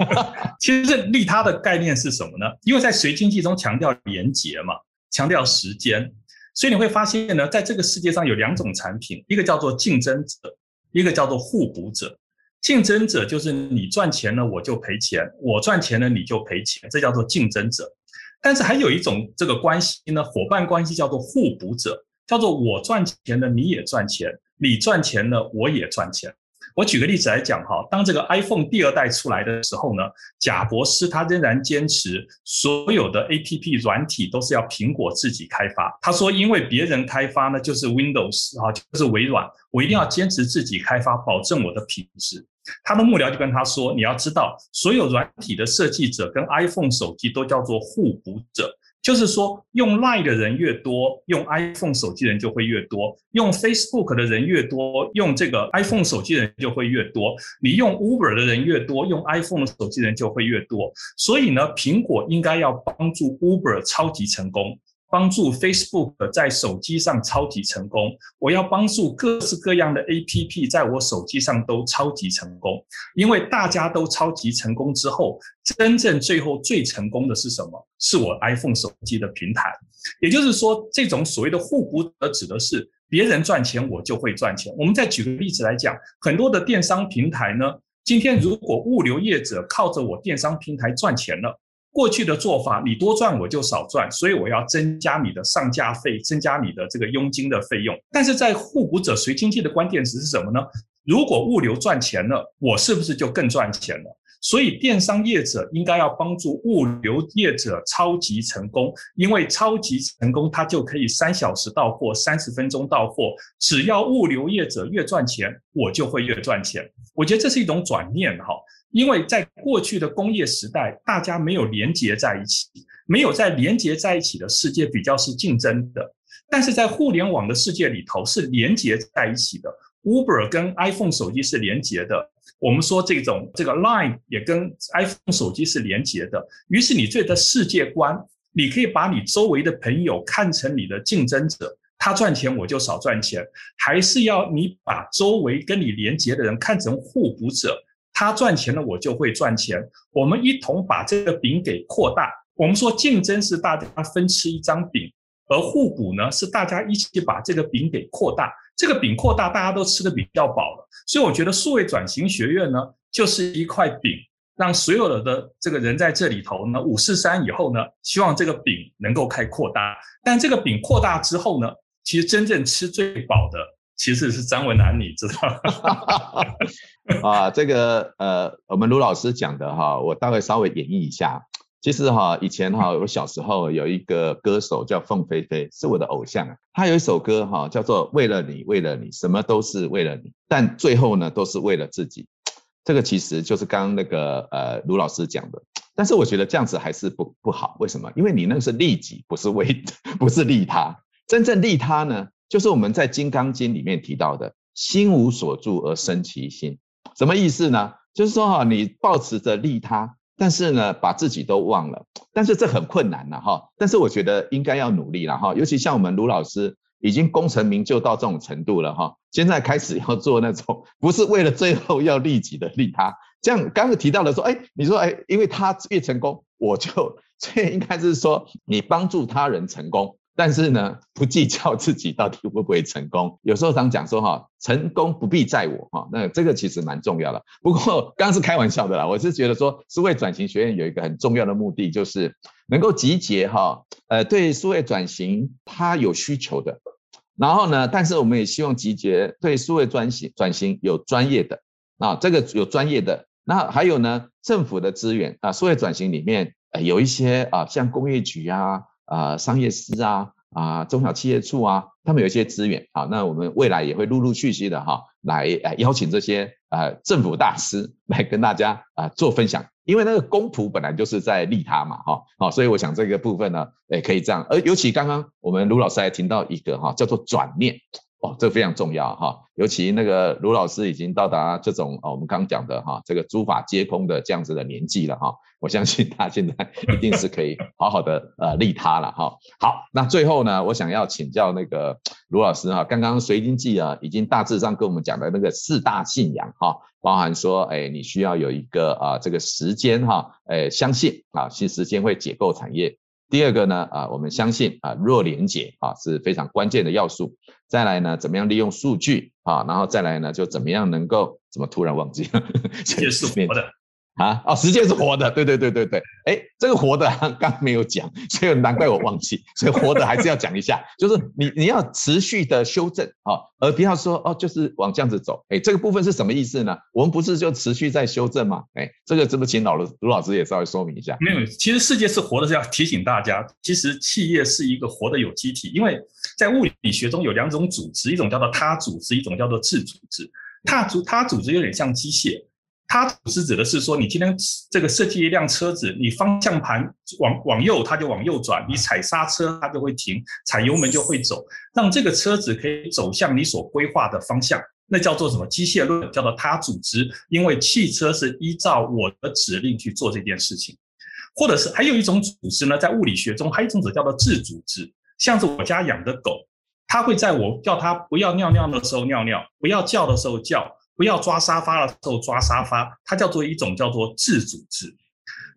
其实这利他的概念是什么呢？因为在随经济中强调廉洁嘛，强调时间，所以你会发现呢，在这个世界上有两种产品，一个叫做竞争者，一个叫做互补者。竞争者就是你赚钱了我就赔钱，我赚钱了你就赔钱，这叫做竞争者。但是还有一种这个关系呢，伙伴关系叫做互补者，叫做我赚钱了你也赚钱，你赚钱了我也赚钱。我举个例子来讲哈，当这个 iPhone 第二代出来的时候呢，贾博士他仍然坚持所有的 APP 软体都是要苹果自己开发。他说，因为别人开发呢就是 Windows 啊，就是微软，我一定要坚持自己开发，保证我的品质。他的幕僚就跟他说，你要知道，所有软体的设计者跟 iPhone 手机都叫做互补者。就是说，用 Line 的人越多，用 iPhone 手机人就会越多；用 Facebook 的人越多，用这个 iPhone 手机人就会越多。你用 Uber 的人越多，用 iPhone 的手机人就会越多。所以呢，苹果应该要帮助 Uber 超级成功。帮助 Facebook 在手机上超级成功，我要帮助各式各样的 APP 在我手机上都超级成功，因为大家都超级成功之后，真正最后最成功的是什么？是我 iPhone 手机的平台。也就是说，这种所谓的互补者指的是别人赚钱，我就会赚钱。我们再举个例子来讲，很多的电商平台呢，今天如果物流业者靠着我电商平台赚钱了。过去的做法，你多赚我就少赚，所以我要增加你的上架费，增加你的这个佣金的费用。但是在互补者随经济的关键词是什么呢？如果物流赚钱了，我是不是就更赚钱了？所以电商业者应该要帮助物流业者超级成功，因为超级成功，它就可以三小时到货，三十分钟到货。只要物流业者越赚钱，我就会越赚钱。我觉得这是一种转念哈。因为在过去的工业时代，大家没有连结在一起，没有在连结在一起的世界比较是竞争的，但是在互联网的世界里头是连结在一起的。Uber 跟 iPhone 手机是连结的，我们说这种这个 Line 也跟 iPhone 手机是连结的。于是你这的世界观，你可以把你周围的朋友看成你的竞争者，他赚钱我就少赚钱，还是要你把周围跟你连结的人看成互补者。他赚钱了，我就会赚钱。我们一同把这个饼给扩大。我们说竞争是大家分吃一张饼，而互补呢是大家一起把这个饼给扩大。这个饼扩大，大家都吃的比较饱了。所以我觉得数位转型学院呢，就是一块饼，让所有的这个人在这里头呢，五四三以后呢，希望这个饼能够开扩大。但这个饼扩大之后呢，其实真正吃最饱的。其实是张文楠，你知道 啊？这个呃，我们卢老师讲的哈，我大概稍微演绎一下。其实哈，以前哈，我小时候有一个歌手叫凤飞飞，是我的偶像。他有一首歌哈，叫做《为了你，为了你，什么都是为了你》，但最后呢，都是为了自己。这个其实就是刚刚那个呃卢老师讲的。但是我觉得这样子还是不不好。为什么？因为你那个是利己，不是为，不是利他。真正利他呢？就是我们在《金刚经》里面提到的“心无所住而生其心”，什么意思呢？就是说哈，你抱持着利他，但是呢，把自己都忘了，但是这很困难了哈。但是我觉得应该要努力了哈，尤其像我们卢老师已经功成名就到这种程度了哈，现在开始要做那种不是为了最后要利己的利他。这样刚刚提到了说，哎，你说哎，因为他越成功，我就 所以应该是说你帮助他人成功。但是呢，不计较自己到底会不会成功。有时候常讲说哈，成功不必在我哈，那这个其实蛮重要的。不过刚刚是开玩笑的啦，我是觉得说，数位转型学院有一个很重要的目的，就是能够集结哈，呃，对数位转型它有需求的，然后呢，但是我们也希望集结对数位转型转型有专业的啊，这个有专业的，那还有呢，政府的资源啊，数位转型里面有一些啊，像工业局啊。啊、呃，商业司啊，啊、呃，中小企业处啊，他们有一些资源。啊，那我们未来也会陆陆续续的哈，来呃邀请这些呃政府大师 来跟大家啊、呃、做分享，因为那个公仆本来就是在利他嘛，哈，好，所以我想这个部分呢，也可以这样，而尤其刚刚我们卢老师还提到一个哈，叫做转念，哦，这个非常重要哈，尤其那个卢老师已经到达这种哦，我们刚刚讲的哈，这个诸法皆空的这样子的年纪了哈，我相信他现在一定是可以好好的呃利他了哈。好，那最后呢，我想要请教那个卢老师哈，刚刚随经济啊已经大致上跟我们讲的那个四大信仰哈，包含说哎你需要有一个啊这个时间哈，哎相信啊，其实时间会解构产业。第二个呢，啊，我们相信啊，弱连结啊是非常关键的要素。再来呢，怎么样利用数据啊？然后再来呢，就怎么样能够？怎么突然忘记了？这是活的。啊哦，时间是活的，对对对对对，哎，这个活的 刚刚没有讲，所以难怪我忘记，所以活的还是要讲一下，就是你你要持续的修正啊，而不要说哦，就是往这样子走，哎，这个部分是什么意思呢？我们不是就持续在修正吗？哎，这个是不是请老卢卢老师也稍微说明一下？没有，其实世界是活的，是要提醒大家，其实企业是一个活的有机体，因为在物理学中有两种组织，一种叫做他组织，一种叫做自组织。他组他组织有点像机械。它组织指的是说，你今天这个设计一辆车子，你方向盘往往右，它就往右转；你踩刹车，它就会停；踩油门就会走，让这个车子可以走向你所规划的方向。那叫做什么？机械论叫做他组织，因为汽车是依照我的指令去做这件事情。或者是还有一种组织呢，在物理学中还有一种叫做自组织，像是我家养的狗，它会在我叫它不要尿尿的时候尿尿，不要叫的时候叫。不要抓沙发的时候抓沙发，它叫做一种叫做自组织。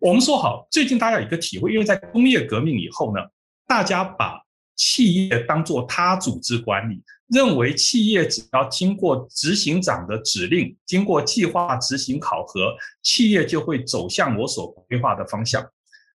我们说好，最近大家有一个体会，因为在工业革命以后呢，大家把企业当作他组织管理，认为企业只要经过执行长的指令，经过计划执行考核，企业就会走向我所规划的方向。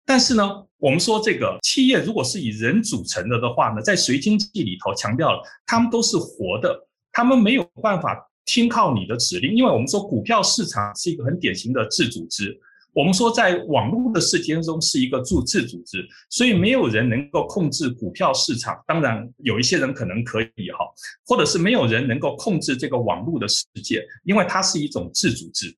但是呢，我们说这个企业如果是以人组成的的话呢，在随经济里头强调了，他们都是活的，他们没有办法。听靠你的指令，因为我们说股票市场是一个很典型的自组织。我们说在网络的世界中是一个自自组织，所以没有人能够控制股票市场。当然，有一些人可能可以哈，或者是没有人能够控制这个网络的世界，因为它是一种自组织。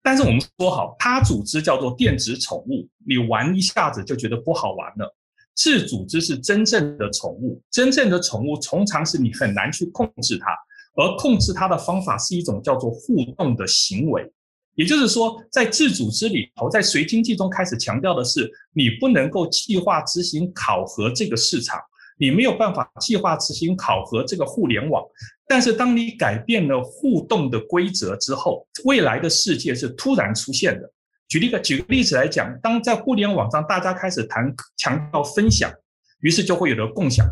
但是我们说好，它组织叫做电子宠物，你玩一下子就觉得不好玩了。自组织是真正的宠物，真正的宠物通常是你很难去控制它。而控制它的方法是一种叫做互动的行为，也就是说，在自组织里头，在随经济中开始强调的是，你不能够计划执行考核这个市场，你没有办法计划执行考核这个互联网。但是，当你改变了互动的规则之后，未来的世界是突然出现的。举例个举个例子来讲，当在互联网上大家开始谈强调分享，于是就会有了共享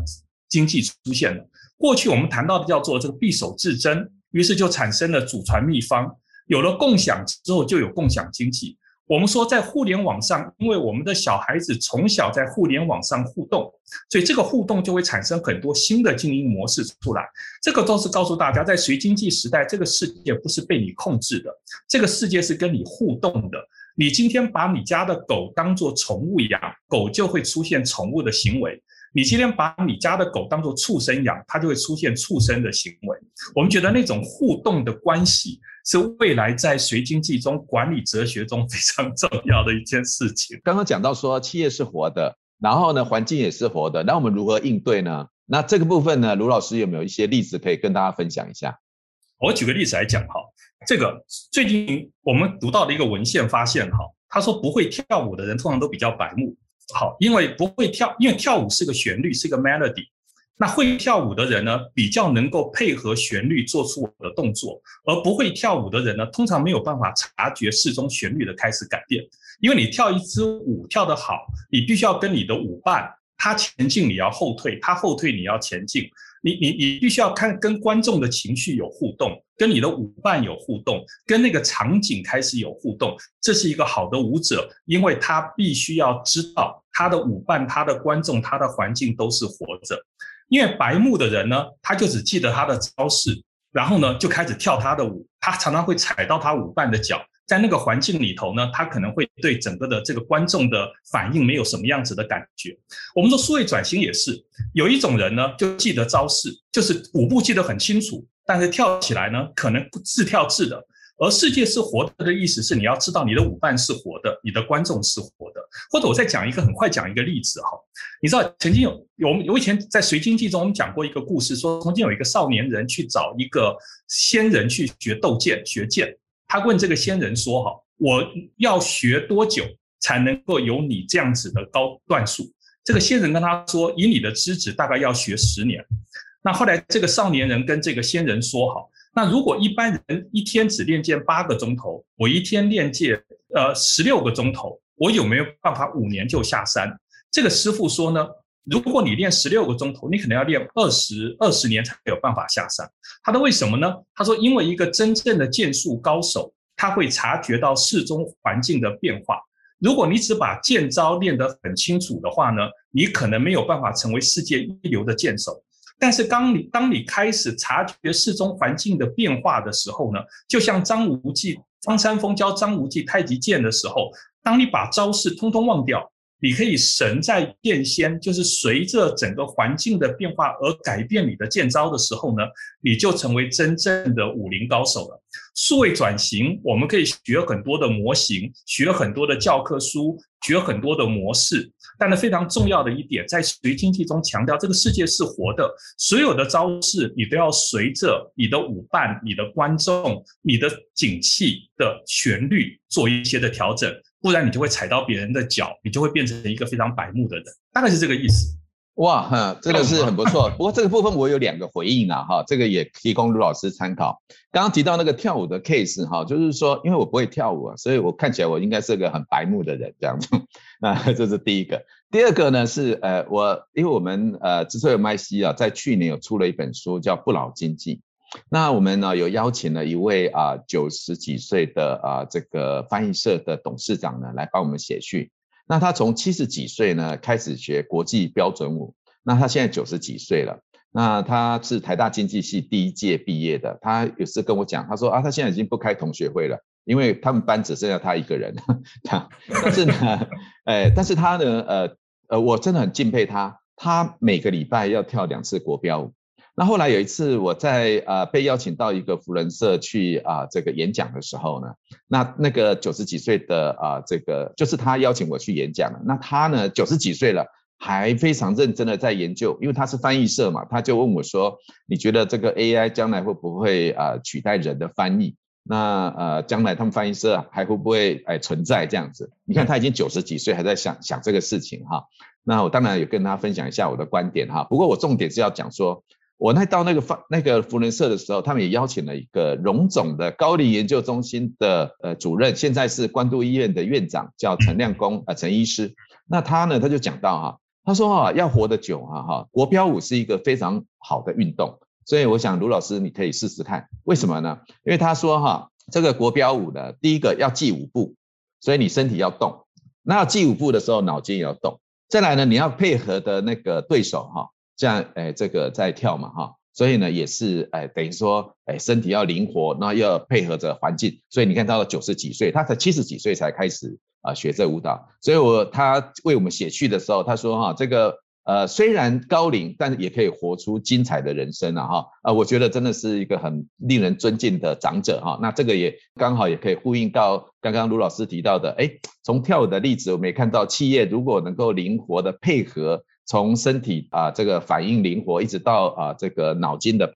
经济出现了。过去我们谈到的叫做这个敝帚自珍，于是就产生了祖传秘方。有了共享之后，就有共享经济。我们说在互联网上，因为我们的小孩子从小在互联网上互动，所以这个互动就会产生很多新的经营模式出来。这个都是告诉大家，在随经济时代，这个世界不是被你控制的，这个世界是跟你互动的。你今天把你家的狗当作宠物养，狗就会出现宠物的行为。你今天把你家的狗当做畜生养，它就会出现畜生的行为。我们觉得那种互动的关系是未来在随经济中管理哲学中非常重要的一件事情。刚刚讲到说企业是活的，然后呢环境也是活的，那我们如何应对呢？那这个部分呢，卢老师有没有一些例子可以跟大家分享一下？我举个例子来讲哈，这个最近我们读到的一个文献发现哈，他说不会跳舞的人通常都比较白目。好，因为不会跳，因为跳舞是个旋律，是个 melody。那会跳舞的人呢，比较能够配合旋律做出我的动作，而不会跳舞的人呢，通常没有办法察觉适中旋律的开始改变。因为你跳一支舞跳得好，你必须要跟你的舞伴，他前进你要后退，他后退你要前进。你你你必须要看跟观众的情绪有互动，跟你的舞伴有互动，跟那个场景开始有互动，这是一个好的舞者，因为他必须要知道他的舞伴、他的观众、他的环境都是活着。因为白目的人呢，他就只记得他的招式，然后呢就开始跳他的舞，他常常会踩到他舞伴的脚。在那个环境里头呢，他可能会对整个的这个观众的反应没有什么样子的感觉。我们说数位转型也是，有一种人呢就记得招式，就是舞步记得很清楚，但是跳起来呢可能自跳自的。而世界是活的的意思是你要知道你的舞伴是活的，你的观众是活的，或者我再讲一个很快讲一个例子哈，你知道曾经有有我们我以前在《随经记》中我们讲过一个故事，说曾经有一个少年人去找一个仙人去学斗剑学剑，他问这个仙人说哈，我要学多久才能够有你这样子的高段数？这个仙人跟他说，以你的资质大概要学十年。那后来这个少年人跟这个仙人说好，那如果一般人一天只练剑八个钟头，我一天练剑呃十六个钟头，我有没有办法五年就下山？这个师傅说呢，如果你练十六个钟头，你可能要练二十二十年才有办法下山。他说为什么呢？他说因为一个真正的剑术高手，他会察觉到四周环境的变化。如果你只把剑招练得很清楚的话呢，你可能没有办法成为世界一流的剑手。但是当你当你开始察觉四周环境的变化的时候呢，就像张无忌、张三丰教张无忌太极剑的时候，当你把招式通通忘掉，你可以神在变仙，就是随着整个环境的变化而改变你的剑招的时候呢，你就成为真正的武林高手了。数位转型，我们可以学很多的模型，学很多的教科书，学很多的模式。但是非常重要的一点，在随经济中强调，这个世界是活的，所有的招式你都要随着你的舞伴、你的观众、你的景气的旋律做一些的调整，不然你就会踩到别人的脚，你就会变成一个非常白目的人。大概是这个意思。哇，哈，这个是很不错。不过这个部分我有两个回应啊，哈，这个也提供卢老师参考。刚刚提到那个跳舞的 case，哈，就是说，因为我不会跳舞啊，所以我看起来我应该是个很白目的人这样子。那这是第一个。第二个呢是，呃，我因为我们呃，知错 MIC 啊，在去年有出了一本书叫《不老经济》，那我们呢有邀请了一位啊九十几岁的啊这个翻译社的董事长呢来帮我们写序。那他从七十几岁呢开始学国际标准舞，那他现在九十几岁了。那他是台大经济系第一届毕业的，他有时跟我讲，他说啊，他现在已经不开同学会了，因为他们班只剩下他一个人。但是呢，哎，但是他呢，呃呃，我真的很敬佩他，他每个礼拜要跳两次国标舞。那后来有一次，我在呃被邀请到一个扶轮社去啊、呃、这个演讲的时候呢，那那个九十几岁的啊、呃、这个就是他邀请我去演讲了。那他呢九十几岁了，还非常认真的在研究，因为他是翻译社嘛，他就问我说：“你觉得这个 AI 将来会不会啊、呃、取代人的翻译？那呃将来他们翻译社还会不会哎存在这样子？”你看他已经九十几岁，还在想想这个事情哈。那我当然也跟他分享一下我的观点哈。不过我重点是要讲说。我那到那个那个扶轮社的时候，他们也邀请了一个荣总的高龄研究中心的呃主任，现在是关渡医院的院长，叫陈亮公呃陈医师。那他呢，他就讲到哈，他说哈要活得久哈哈，国标舞是一个非常好的运动，所以我想卢老师你可以试试看，为什么呢？因为他说哈这个国标舞呢，第一个要记舞步，所以你身体要动，那记舞步的时候脑筋也要动，再来呢你要配合的那个对手哈。这样，哎，这个在跳嘛，哈，所以呢，也是，哎，等于说，哎，身体要灵活，那要配合着环境，所以你看到了九十几岁，他才七十几岁才开始啊学这舞蹈，所以我他为我们写序的时候，他说哈，这个呃虽然高龄，但是也可以活出精彩的人生啊，哈，啊，我觉得真的是一个很令人尊敬的长者哈，那这个也刚好也可以呼应到刚刚卢老师提到的，哎，从跳舞的例子，我们也看到企业如果能够灵活的配合。从身体啊这个反应灵活，一直到啊这个脑筋的，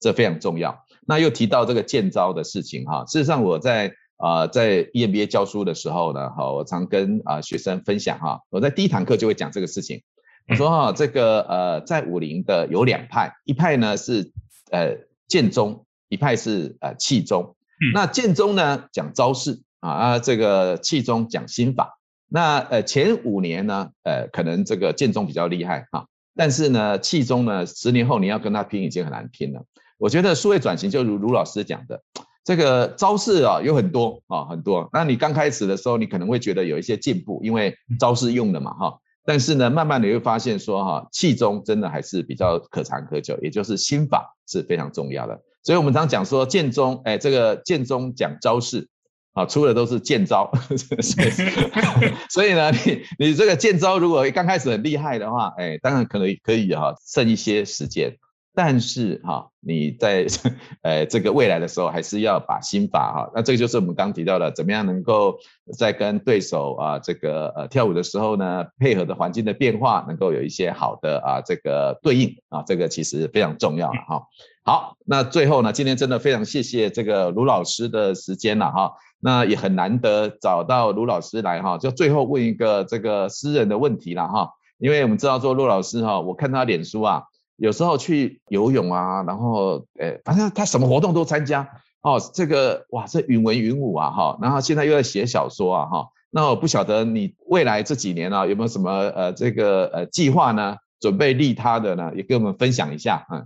这非常重要。那又提到这个剑招的事情哈，事实上我在啊在 EMBA 教书的时候呢，哈，我常跟啊学生分享哈，我在第一堂课就会讲这个事情。我说哈，这个呃在武林的有两派，一派呢是呃剑宗，一派是呃气宗。那剑宗呢讲招式啊啊这个气宗讲心法。那呃前五年呢，呃可能这个建中比较厉害哈，但是呢气宗呢十年后你要跟他拼已经很难拼了。我觉得数位转型就如卢老师讲的，这个招式啊有很多啊很多。那你刚开始的时候你可能会觉得有一些进步，因为招式用的嘛哈。但是呢慢慢你会发现说哈气宗真的还是比较可长可久，也就是心法是非常重要的。所以我们常讲说建中，哎这个建中讲招式。啊，出的都是剑招，所以呢，你你这个剑招如果刚开始很厉害的话，哎，当然可能可以哈，剩一些时间。但是哈，你在呃这个未来的时候，还是要把心法哈，那这就是我们刚刚提到的，怎么样能够在跟对手啊这个呃跳舞的时候呢，配合的环境的变化，能够有一些好的啊这个对应啊，这个其实非常重要了哈。好，那最后呢，今天真的非常谢谢这个卢老师的时间了哈，那也很难得找到卢老师来哈，就最后问一个这个私人的问题了哈，因为我们知道说卢老师哈，我看他脸书啊。有时候去游泳啊，然后诶，反正他什么活动都参加哦。这个哇，这云文云武啊哈，然后现在又在写小说啊哈。那我不晓得你未来这几年啊有没有什么呃这个呃计划呢？准备利他的呢，也跟我们分享一下嗯。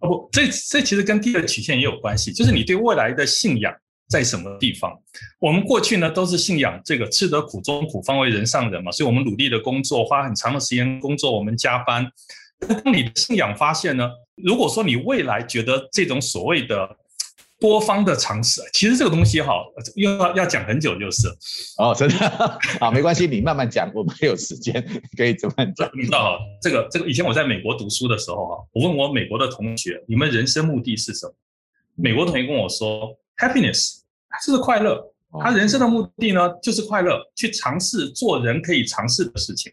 哦不，这这其实跟第二曲线也有关系，就是你对未来的信仰在什么地方？我们过去呢都是信仰这个吃得苦中苦，方为人上人嘛，所以我们努力的工作，花很长的时间工作，我们加班。当你的信仰发现呢，如果说你未来觉得这种所谓的多方的尝试，其实这个东西哈，又要要讲很久就是。哦，真的 啊，没关系，你慢慢讲，我们有时间可以怎么讲。你知道，这个这个以前我在美国读书的时候哈，我问我美国的同学，你们人生目的是什么？美国同学跟我说，happiness，就是快乐。他人生的目的呢，就是快乐，去尝试做人可以尝试的事情。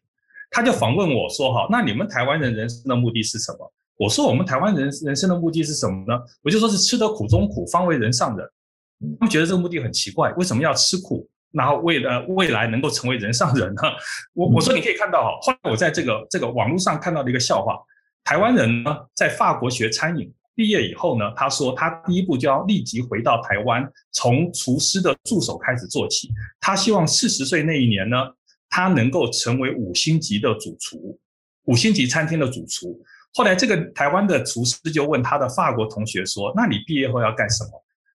他就访问我说：“哈，那你们台湾人人生的目的是什么？”我说：“我们台湾人人生的目的是什么呢？”我就说是吃得苦中苦，方为人上人。他们觉得这个目的很奇怪，为什么要吃苦，然后为了未来能够成为人上人呢？我我说你可以看到哈，后来我在这个这个网络上看到的一个笑话：台湾人呢在法国学餐饮，毕业以后呢，他说他第一步就要立即回到台湾，从厨师的助手开始做起。他希望四十岁那一年呢。他能够成为五星级的主厨，五星级餐厅的主厨。后来，这个台湾的厨师就问他的法国同学说：“那你毕业后要干什么？”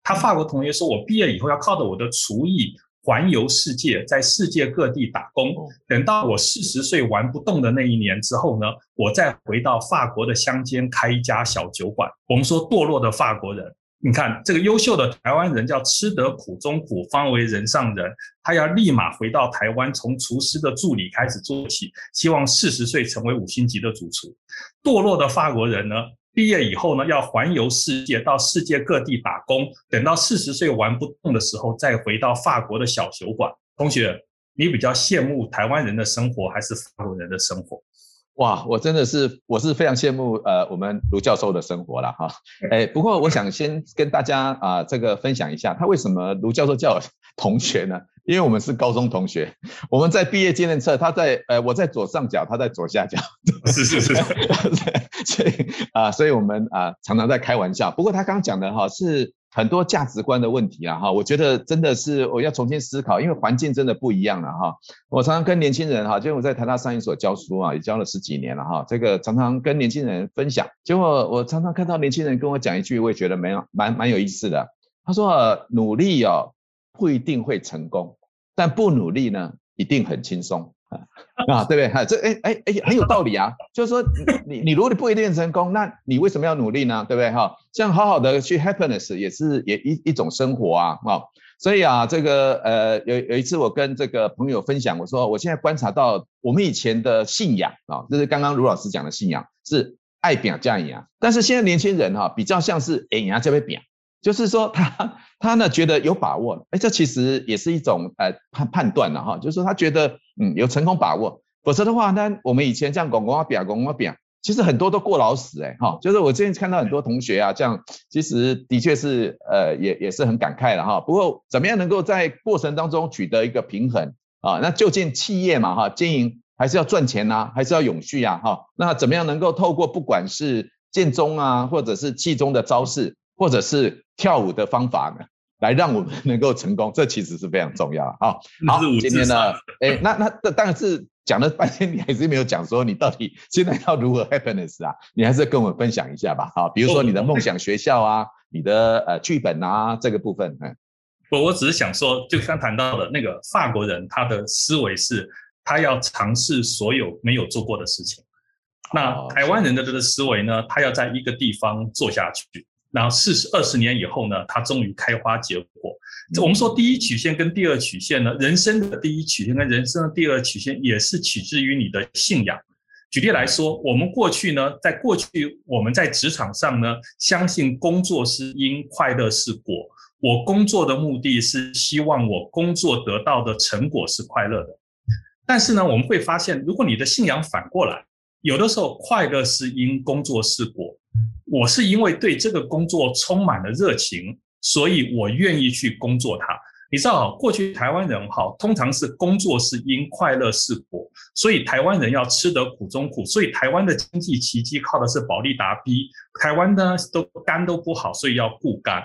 他法国同学说：“我毕业以后要靠着我的厨艺环游世界，在世界各地打工。等到我四十岁玩不动的那一年之后呢，我再回到法国的乡间开一家小酒馆。”我们说堕落的法国人。你看这个优秀的台湾人叫吃得苦中苦，方为人上人。他要立马回到台湾，从厨师的助理开始做起，希望四十岁成为五星级的主厨。堕落的法国人呢，毕业以后呢，要环游世界，到世界各地打工，等到四十岁玩不动的时候，再回到法国的小酒馆。同学，你比较羡慕台湾人的生活，还是法国人的生活？哇，我真的是，我是非常羡慕呃我们卢教授的生活了哈。哎，不过我想先跟大家啊、呃、这个分享一下，他为什么卢教授叫我 同学呢？因为我们是高中同学，我们在毕业纪念册，他在呃我在左上角，他在左下角，是是是，所以啊、呃，所以我们啊、呃、常常在开玩笑。不过他刚刚讲的哈是。很多价值观的问题啊，哈，我觉得真的是我要重新思考，因为环境真的不一样了哈。我常常跟年轻人哈，就我在台大商研所教书啊，也教了十几年了哈。这个常常跟年轻人分享，结果我常常看到年轻人跟我讲一句，我也觉得蛮蛮蛮有意思的。他说：“努力哦，不一定会成功，但不努力呢，一定很轻松。”啊，对不对？哈，这哎哎哎，很有道理啊。就是说，你你如果你不一定成功，那你为什么要努力呢？对不对？哈，这样好好的去 happiness 也是也一一种生活啊。啊，所以啊，这个呃，有有一次我跟这个朋友分享，我说我现在观察到我们以前的信仰啊，就是刚刚卢老师讲的信仰是爱拼才会赢，但是现在年轻人哈比较像是哎呀这边表。就是说他他呢觉得有把握，哎，这其实也是一种呃判判断了哈。就是说他觉得嗯有成功把握，否则的话呢，我们以前这样拱拱啊扁拱拱啊扁，其实很多都过劳死哎哈。就是我最近看到很多同学啊，这样其实的确是呃也也是很感慨了哈。不过怎么样能够在过程当中取得一个平衡啊？那究竟企业嘛哈经营还是要赚钱呐，还是要永续呀哈？那怎么样能够透过不管是建中啊，或者是气中的招式，或者是跳舞的方法呢，来让我们能够成功，这其实是非常重要的啊。好，今天呢，哎，那那这当然是讲了半天，你还是没有讲说你到底现在要如何 happiness 啊？你还是跟我们分享一下吧。好，比如说你的梦想学校啊，你的呃剧本啊这个部分。嗯，我我只是想说，就刚谈到的那个法国人，他的思维是，他要尝试所有没有做过的事情。那台湾人的这个思维呢，他要在一个地方做下去。然后四十二十年以后呢，它终于开花结果。我们说第一曲线跟第二曲线呢，人生的第一曲线跟人生的第二曲线也是取之于你的信仰。举例来说，我们过去呢，在过去我们在职场上呢，相信工作是因，快乐是果。我工作的目的是希望我工作得到的成果是快乐的。但是呢，我们会发现，如果你的信仰反过来，有的时候快乐是因，工作是果。我是因为对这个工作充满了热情，所以我愿意去工作它。你知道，过去台湾人哈，通常是工作是因，快乐是果，所以台湾人要吃得苦中苦，所以台湾的经济奇迹靠的是保利达 B，台湾呢都肝都不好，所以要护肝。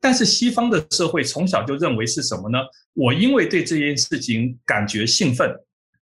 但是西方的社会从小就认为是什么呢？我因为对这件事情感觉兴奋，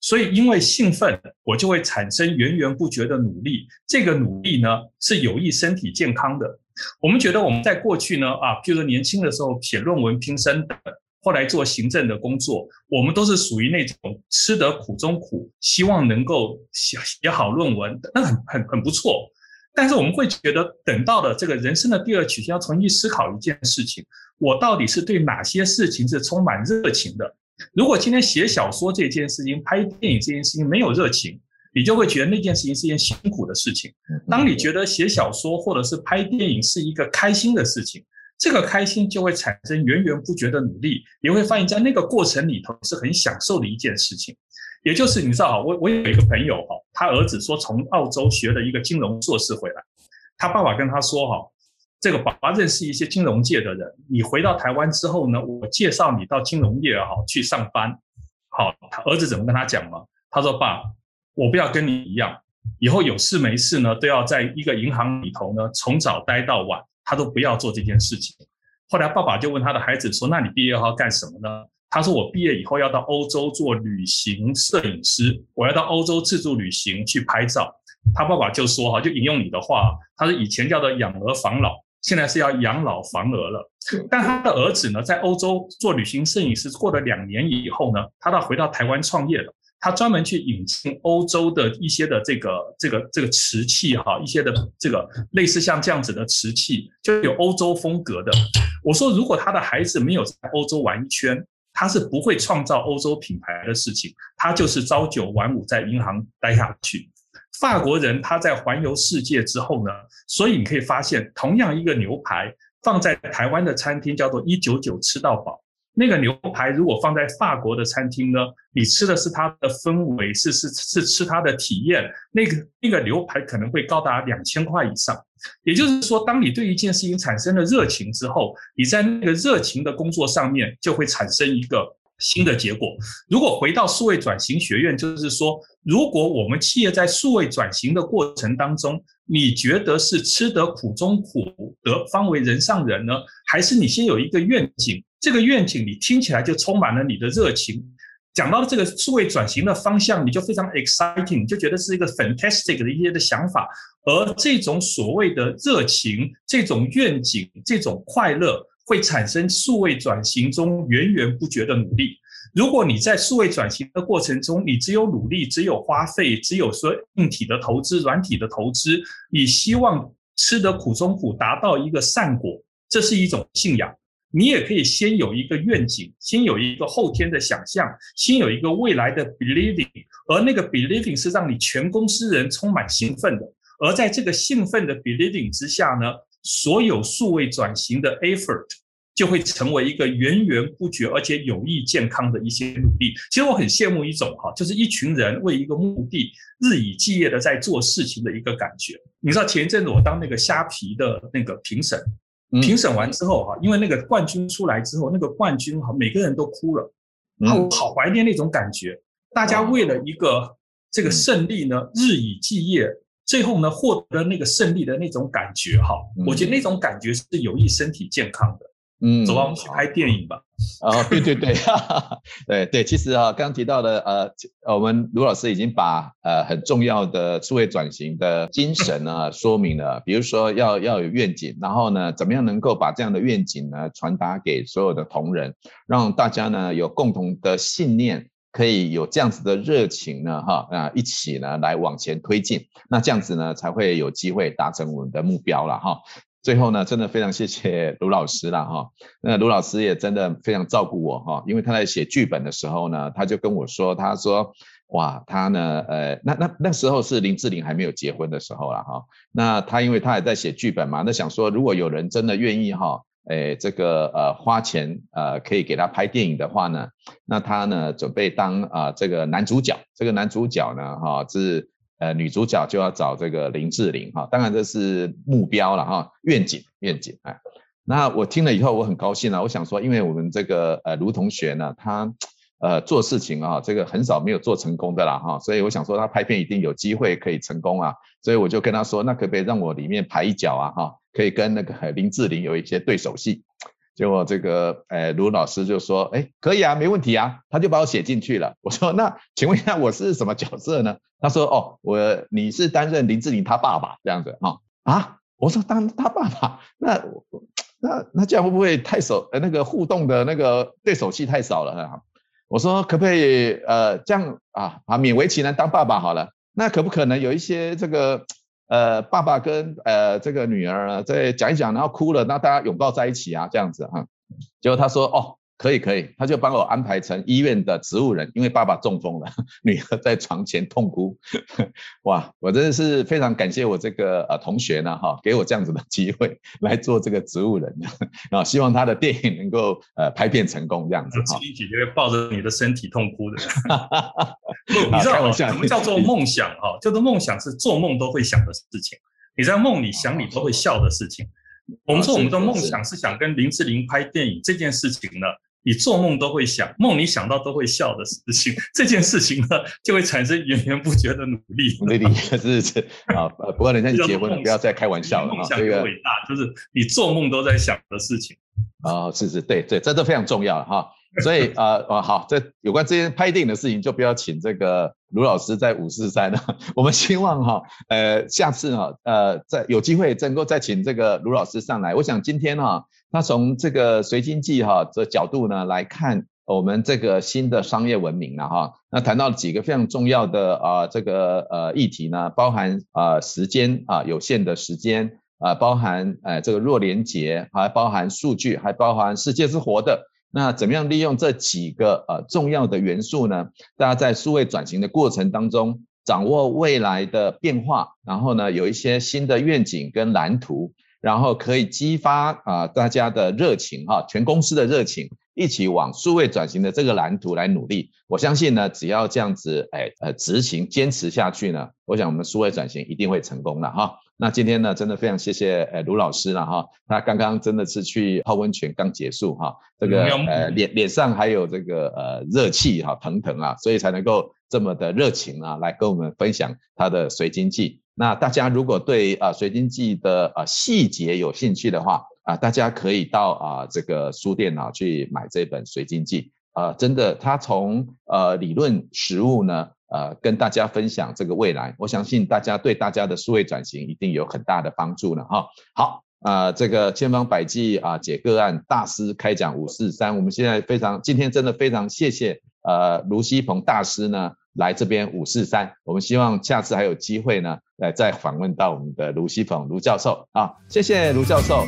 所以因为兴奋，我就会产生源源不绝的努力，这个努力呢是有益身体健康的。我们觉得我们在过去呢啊，譬如说年轻的时候写论文评审等。后来做行政的工作，我们都是属于那种吃得苦中苦，希望能够写写好论文，那很很很不错。但是我们会觉得，等到了这个人生的第二曲线，要重新思考一件事情：我到底是对哪些事情是充满热情的？如果今天写小说这件事情、拍电影这件事情没有热情，你就会觉得那件事情是一件辛苦的事情。当你觉得写小说或者是拍电影是一个开心的事情，这个开心就会产生源源不绝的努力，你会发现在那个过程里头是很享受的一件事情。也就是你知道哈，我我有一个朋友哈，他儿子说从澳洲学了一个金融硕士回来，他爸爸跟他说哈，这个爸爸认识一些金融界的人，你回到台湾之后呢，我介绍你到金融业哈去上班。好，他儿子怎么跟他讲嘛？他说爸，我不要跟你一样，以后有事没事呢都要在一个银行里头呢从早待到晚。他都不要做这件事情。后来爸爸就问他的孩子说：“那你毕业后干什么呢？”他说：“我毕业以后要到欧洲做旅行摄影师，我要到欧洲自助旅行去拍照。”他爸爸就说：“哈，就引用你的话，他说以前叫做养儿防老，现在是要养老防儿了。”但他的儿子呢，在欧洲做旅行摄影师过了两年以后呢，他到回到台湾创业了。他专门去引进欧洲的一些的这个这个这个瓷器哈，一些的这个类似像这样子的瓷器，就有欧洲风格的。我说，如果他的孩子没有在欧洲玩一圈，他是不会创造欧洲品牌的事情，他就是朝九晚五在银行待下去。法国人他在环游世界之后呢，所以你可以发现，同样一个牛排放在台湾的餐厅叫做一九九吃到饱。那个牛排如果放在法国的餐厅呢，你吃的是它的氛围，是是是吃它的体验。那个那个牛排可能会高达两千块以上。也就是说，当你对一件事情产生了热情之后，你在那个热情的工作上面就会产生一个新的结果。如果回到数位转型学院，就是说，如果我们企业在数位转型的过程当中，你觉得是吃得苦中苦，得方为人上人呢，还是你先有一个愿景？这个愿景你听起来就充满了你的热情，讲到这个数位转型的方向，你就非常 exciting，就觉得是一个 fantastic 的一些的想法。而这种所谓的热情、这种愿景、这种快乐，会产生数位转型中源源不绝的努力。如果你在数位转型的过程中，你只有努力、只有花费、只有说硬体的投资、软体的投资，你希望吃得苦中苦，达到一个善果，这是一种信仰。你也可以先有一个愿景，先有一个后天的想象，先有一个未来的 believing，而那个 believing 是让你全公司人充满兴奋的。而在这个兴奋的 believing 之下呢，所有数位转型的 effort 就会成为一个源源不绝而且有益健康的一些努力。其实我很羡慕一种哈，就是一群人为一个目的日以继夜的在做事情的一个感觉。你知道前一阵子我当那个虾皮的那个评审。评审完之后哈，因为那个冠军出来之后，那个冠军哈，每个人都哭了，啊，我好怀念那种感觉。大家为了一个这个胜利呢，日以继夜，最后呢，获得那个胜利的那种感觉哈，我觉得那种感觉是有益身体健康的。嗯，走吧，我们去拍电影吧。哦，对对对，哈哈，对 对，其实啊，刚刚提到的呃，我们卢老师已经把呃很重要的数位转型的精神呢说明了，比如说要要有愿景，然后呢，怎么样能够把这样的愿景呢传达给所有的同仁，让大家呢有共同的信念，可以有这样子的热情呢，哈啊，一起呢来往前推进，那这样子呢才会有机会达成我们的目标了哈。最后呢，真的非常谢谢卢老师了哈。那卢老师也真的非常照顾我哈，因为他在写剧本的时候呢，他就跟我说，他说，哇，他呢，呃，那那那时候是林志玲还没有结婚的时候了哈。那他因为他也在写剧本嘛，那想说如果有人真的愿意哈，诶，这个呃花钱呃可以给他拍电影的话呢，那他呢准备当啊、呃、这个男主角。这个男主角呢哈是呃女主角就要找这个林志玲哈，当然这是目标了哈，愿景愿景哎。那我听了以后我很高兴啊，我想说，因为我们这个呃卢同学呢，他。呃，做事情啊，这个很少没有做成功的啦哈，所以我想说他拍片一定有机会可以成功啊，所以我就跟他说，那可不可以让我里面排一脚啊哈，可以跟那个林志玲有一些对手戏。结果这个呃卢老师就说，哎，可以啊，没问题啊，他就把我写进去了。我说，那请问一下我是什么角色呢？他说，哦，我你是担任林志玲他爸爸这样子哈啊，我说当他爸爸，那那那这样会不会太少？呃，那个互动的那个对手戏太少了哈。我说可不可以呃这样啊啊勉为其难当爸爸好了，那可不可能有一些这个呃爸爸跟呃这个女儿在讲一讲，然后哭了，那大家拥抱在一起啊这样子啊，结果他说哦。可以可以，他就帮我安排成医院的植物人，因为爸爸中风了，女儿在床前痛哭。哇，我真的是非常感谢我这个呃同学呢哈，给我这样子的机会 来做这个植物人啊，希望他的电影能够呃拍片成功这样子哈。一起就会抱着你的身体痛哭的。你知道什么叫做梦想哈？叫做梦想是做梦都会想的事情，你在梦里想你都会笑的事情。我们说我们的梦想是想跟林志玲拍电影这件事情呢。你做梦都会想，梦你想到都会笑的事情，这件事情呢，就会产生源源不绝的努力。努力 是是啊，不过人家结婚了，不要再开玩笑了。啊！这个伟大，就是你做梦都在想的事情。哦，是是，对对，这都非常重要哈。所以呃，哦好，这有关这些拍电影的事情，就不要请这个卢老师在五四三了。我们希望哈，呃，下次哈，呃，再有机会能够再请这个卢老师上来。我想今天哈，他从这个随经济哈这角度呢来看我们这个新的商业文明了哈，那谈到几个非常重要的啊这个呃议题呢，包含啊时间啊有限的时间啊，包含呃这个弱连结，还包含数据，还包含世界是活的。那怎么样利用这几个呃重要的元素呢？大家在数位转型的过程当中，掌握未来的变化，然后呢有一些新的愿景跟蓝图，然后可以激发啊、大家的热情哈，全公司的热情，一起往数位转型的这个蓝图来努力。我相信呢，只要这样子哎呃执行坚持下去呢，我想我们数位转型一定会成功的哈。那今天呢，真的非常谢谢呃卢老师了哈，他刚刚真的是去泡温泉刚结束哈，这个呃脸脸上还有这个呃热气哈腾腾啊，所以才能够这么的热情啊来跟我们分享他的水晶记。那大家如果对啊随经济的啊细节有兴趣的话啊，大家可以到啊这个书店啊去买这本随经济啊，真的他从呃理论实物呢。呃，跟大家分享这个未来，我相信大家对大家的数位转型一定有很大的帮助了哈。好，呃，这个千方百计啊解个案大师开讲五四三，我们现在非常今天真的非常谢谢呃卢希鹏大师呢来这边五四三，我们希望下次还有机会呢来再访问到我们的卢希鹏卢教授啊，谢谢卢教授。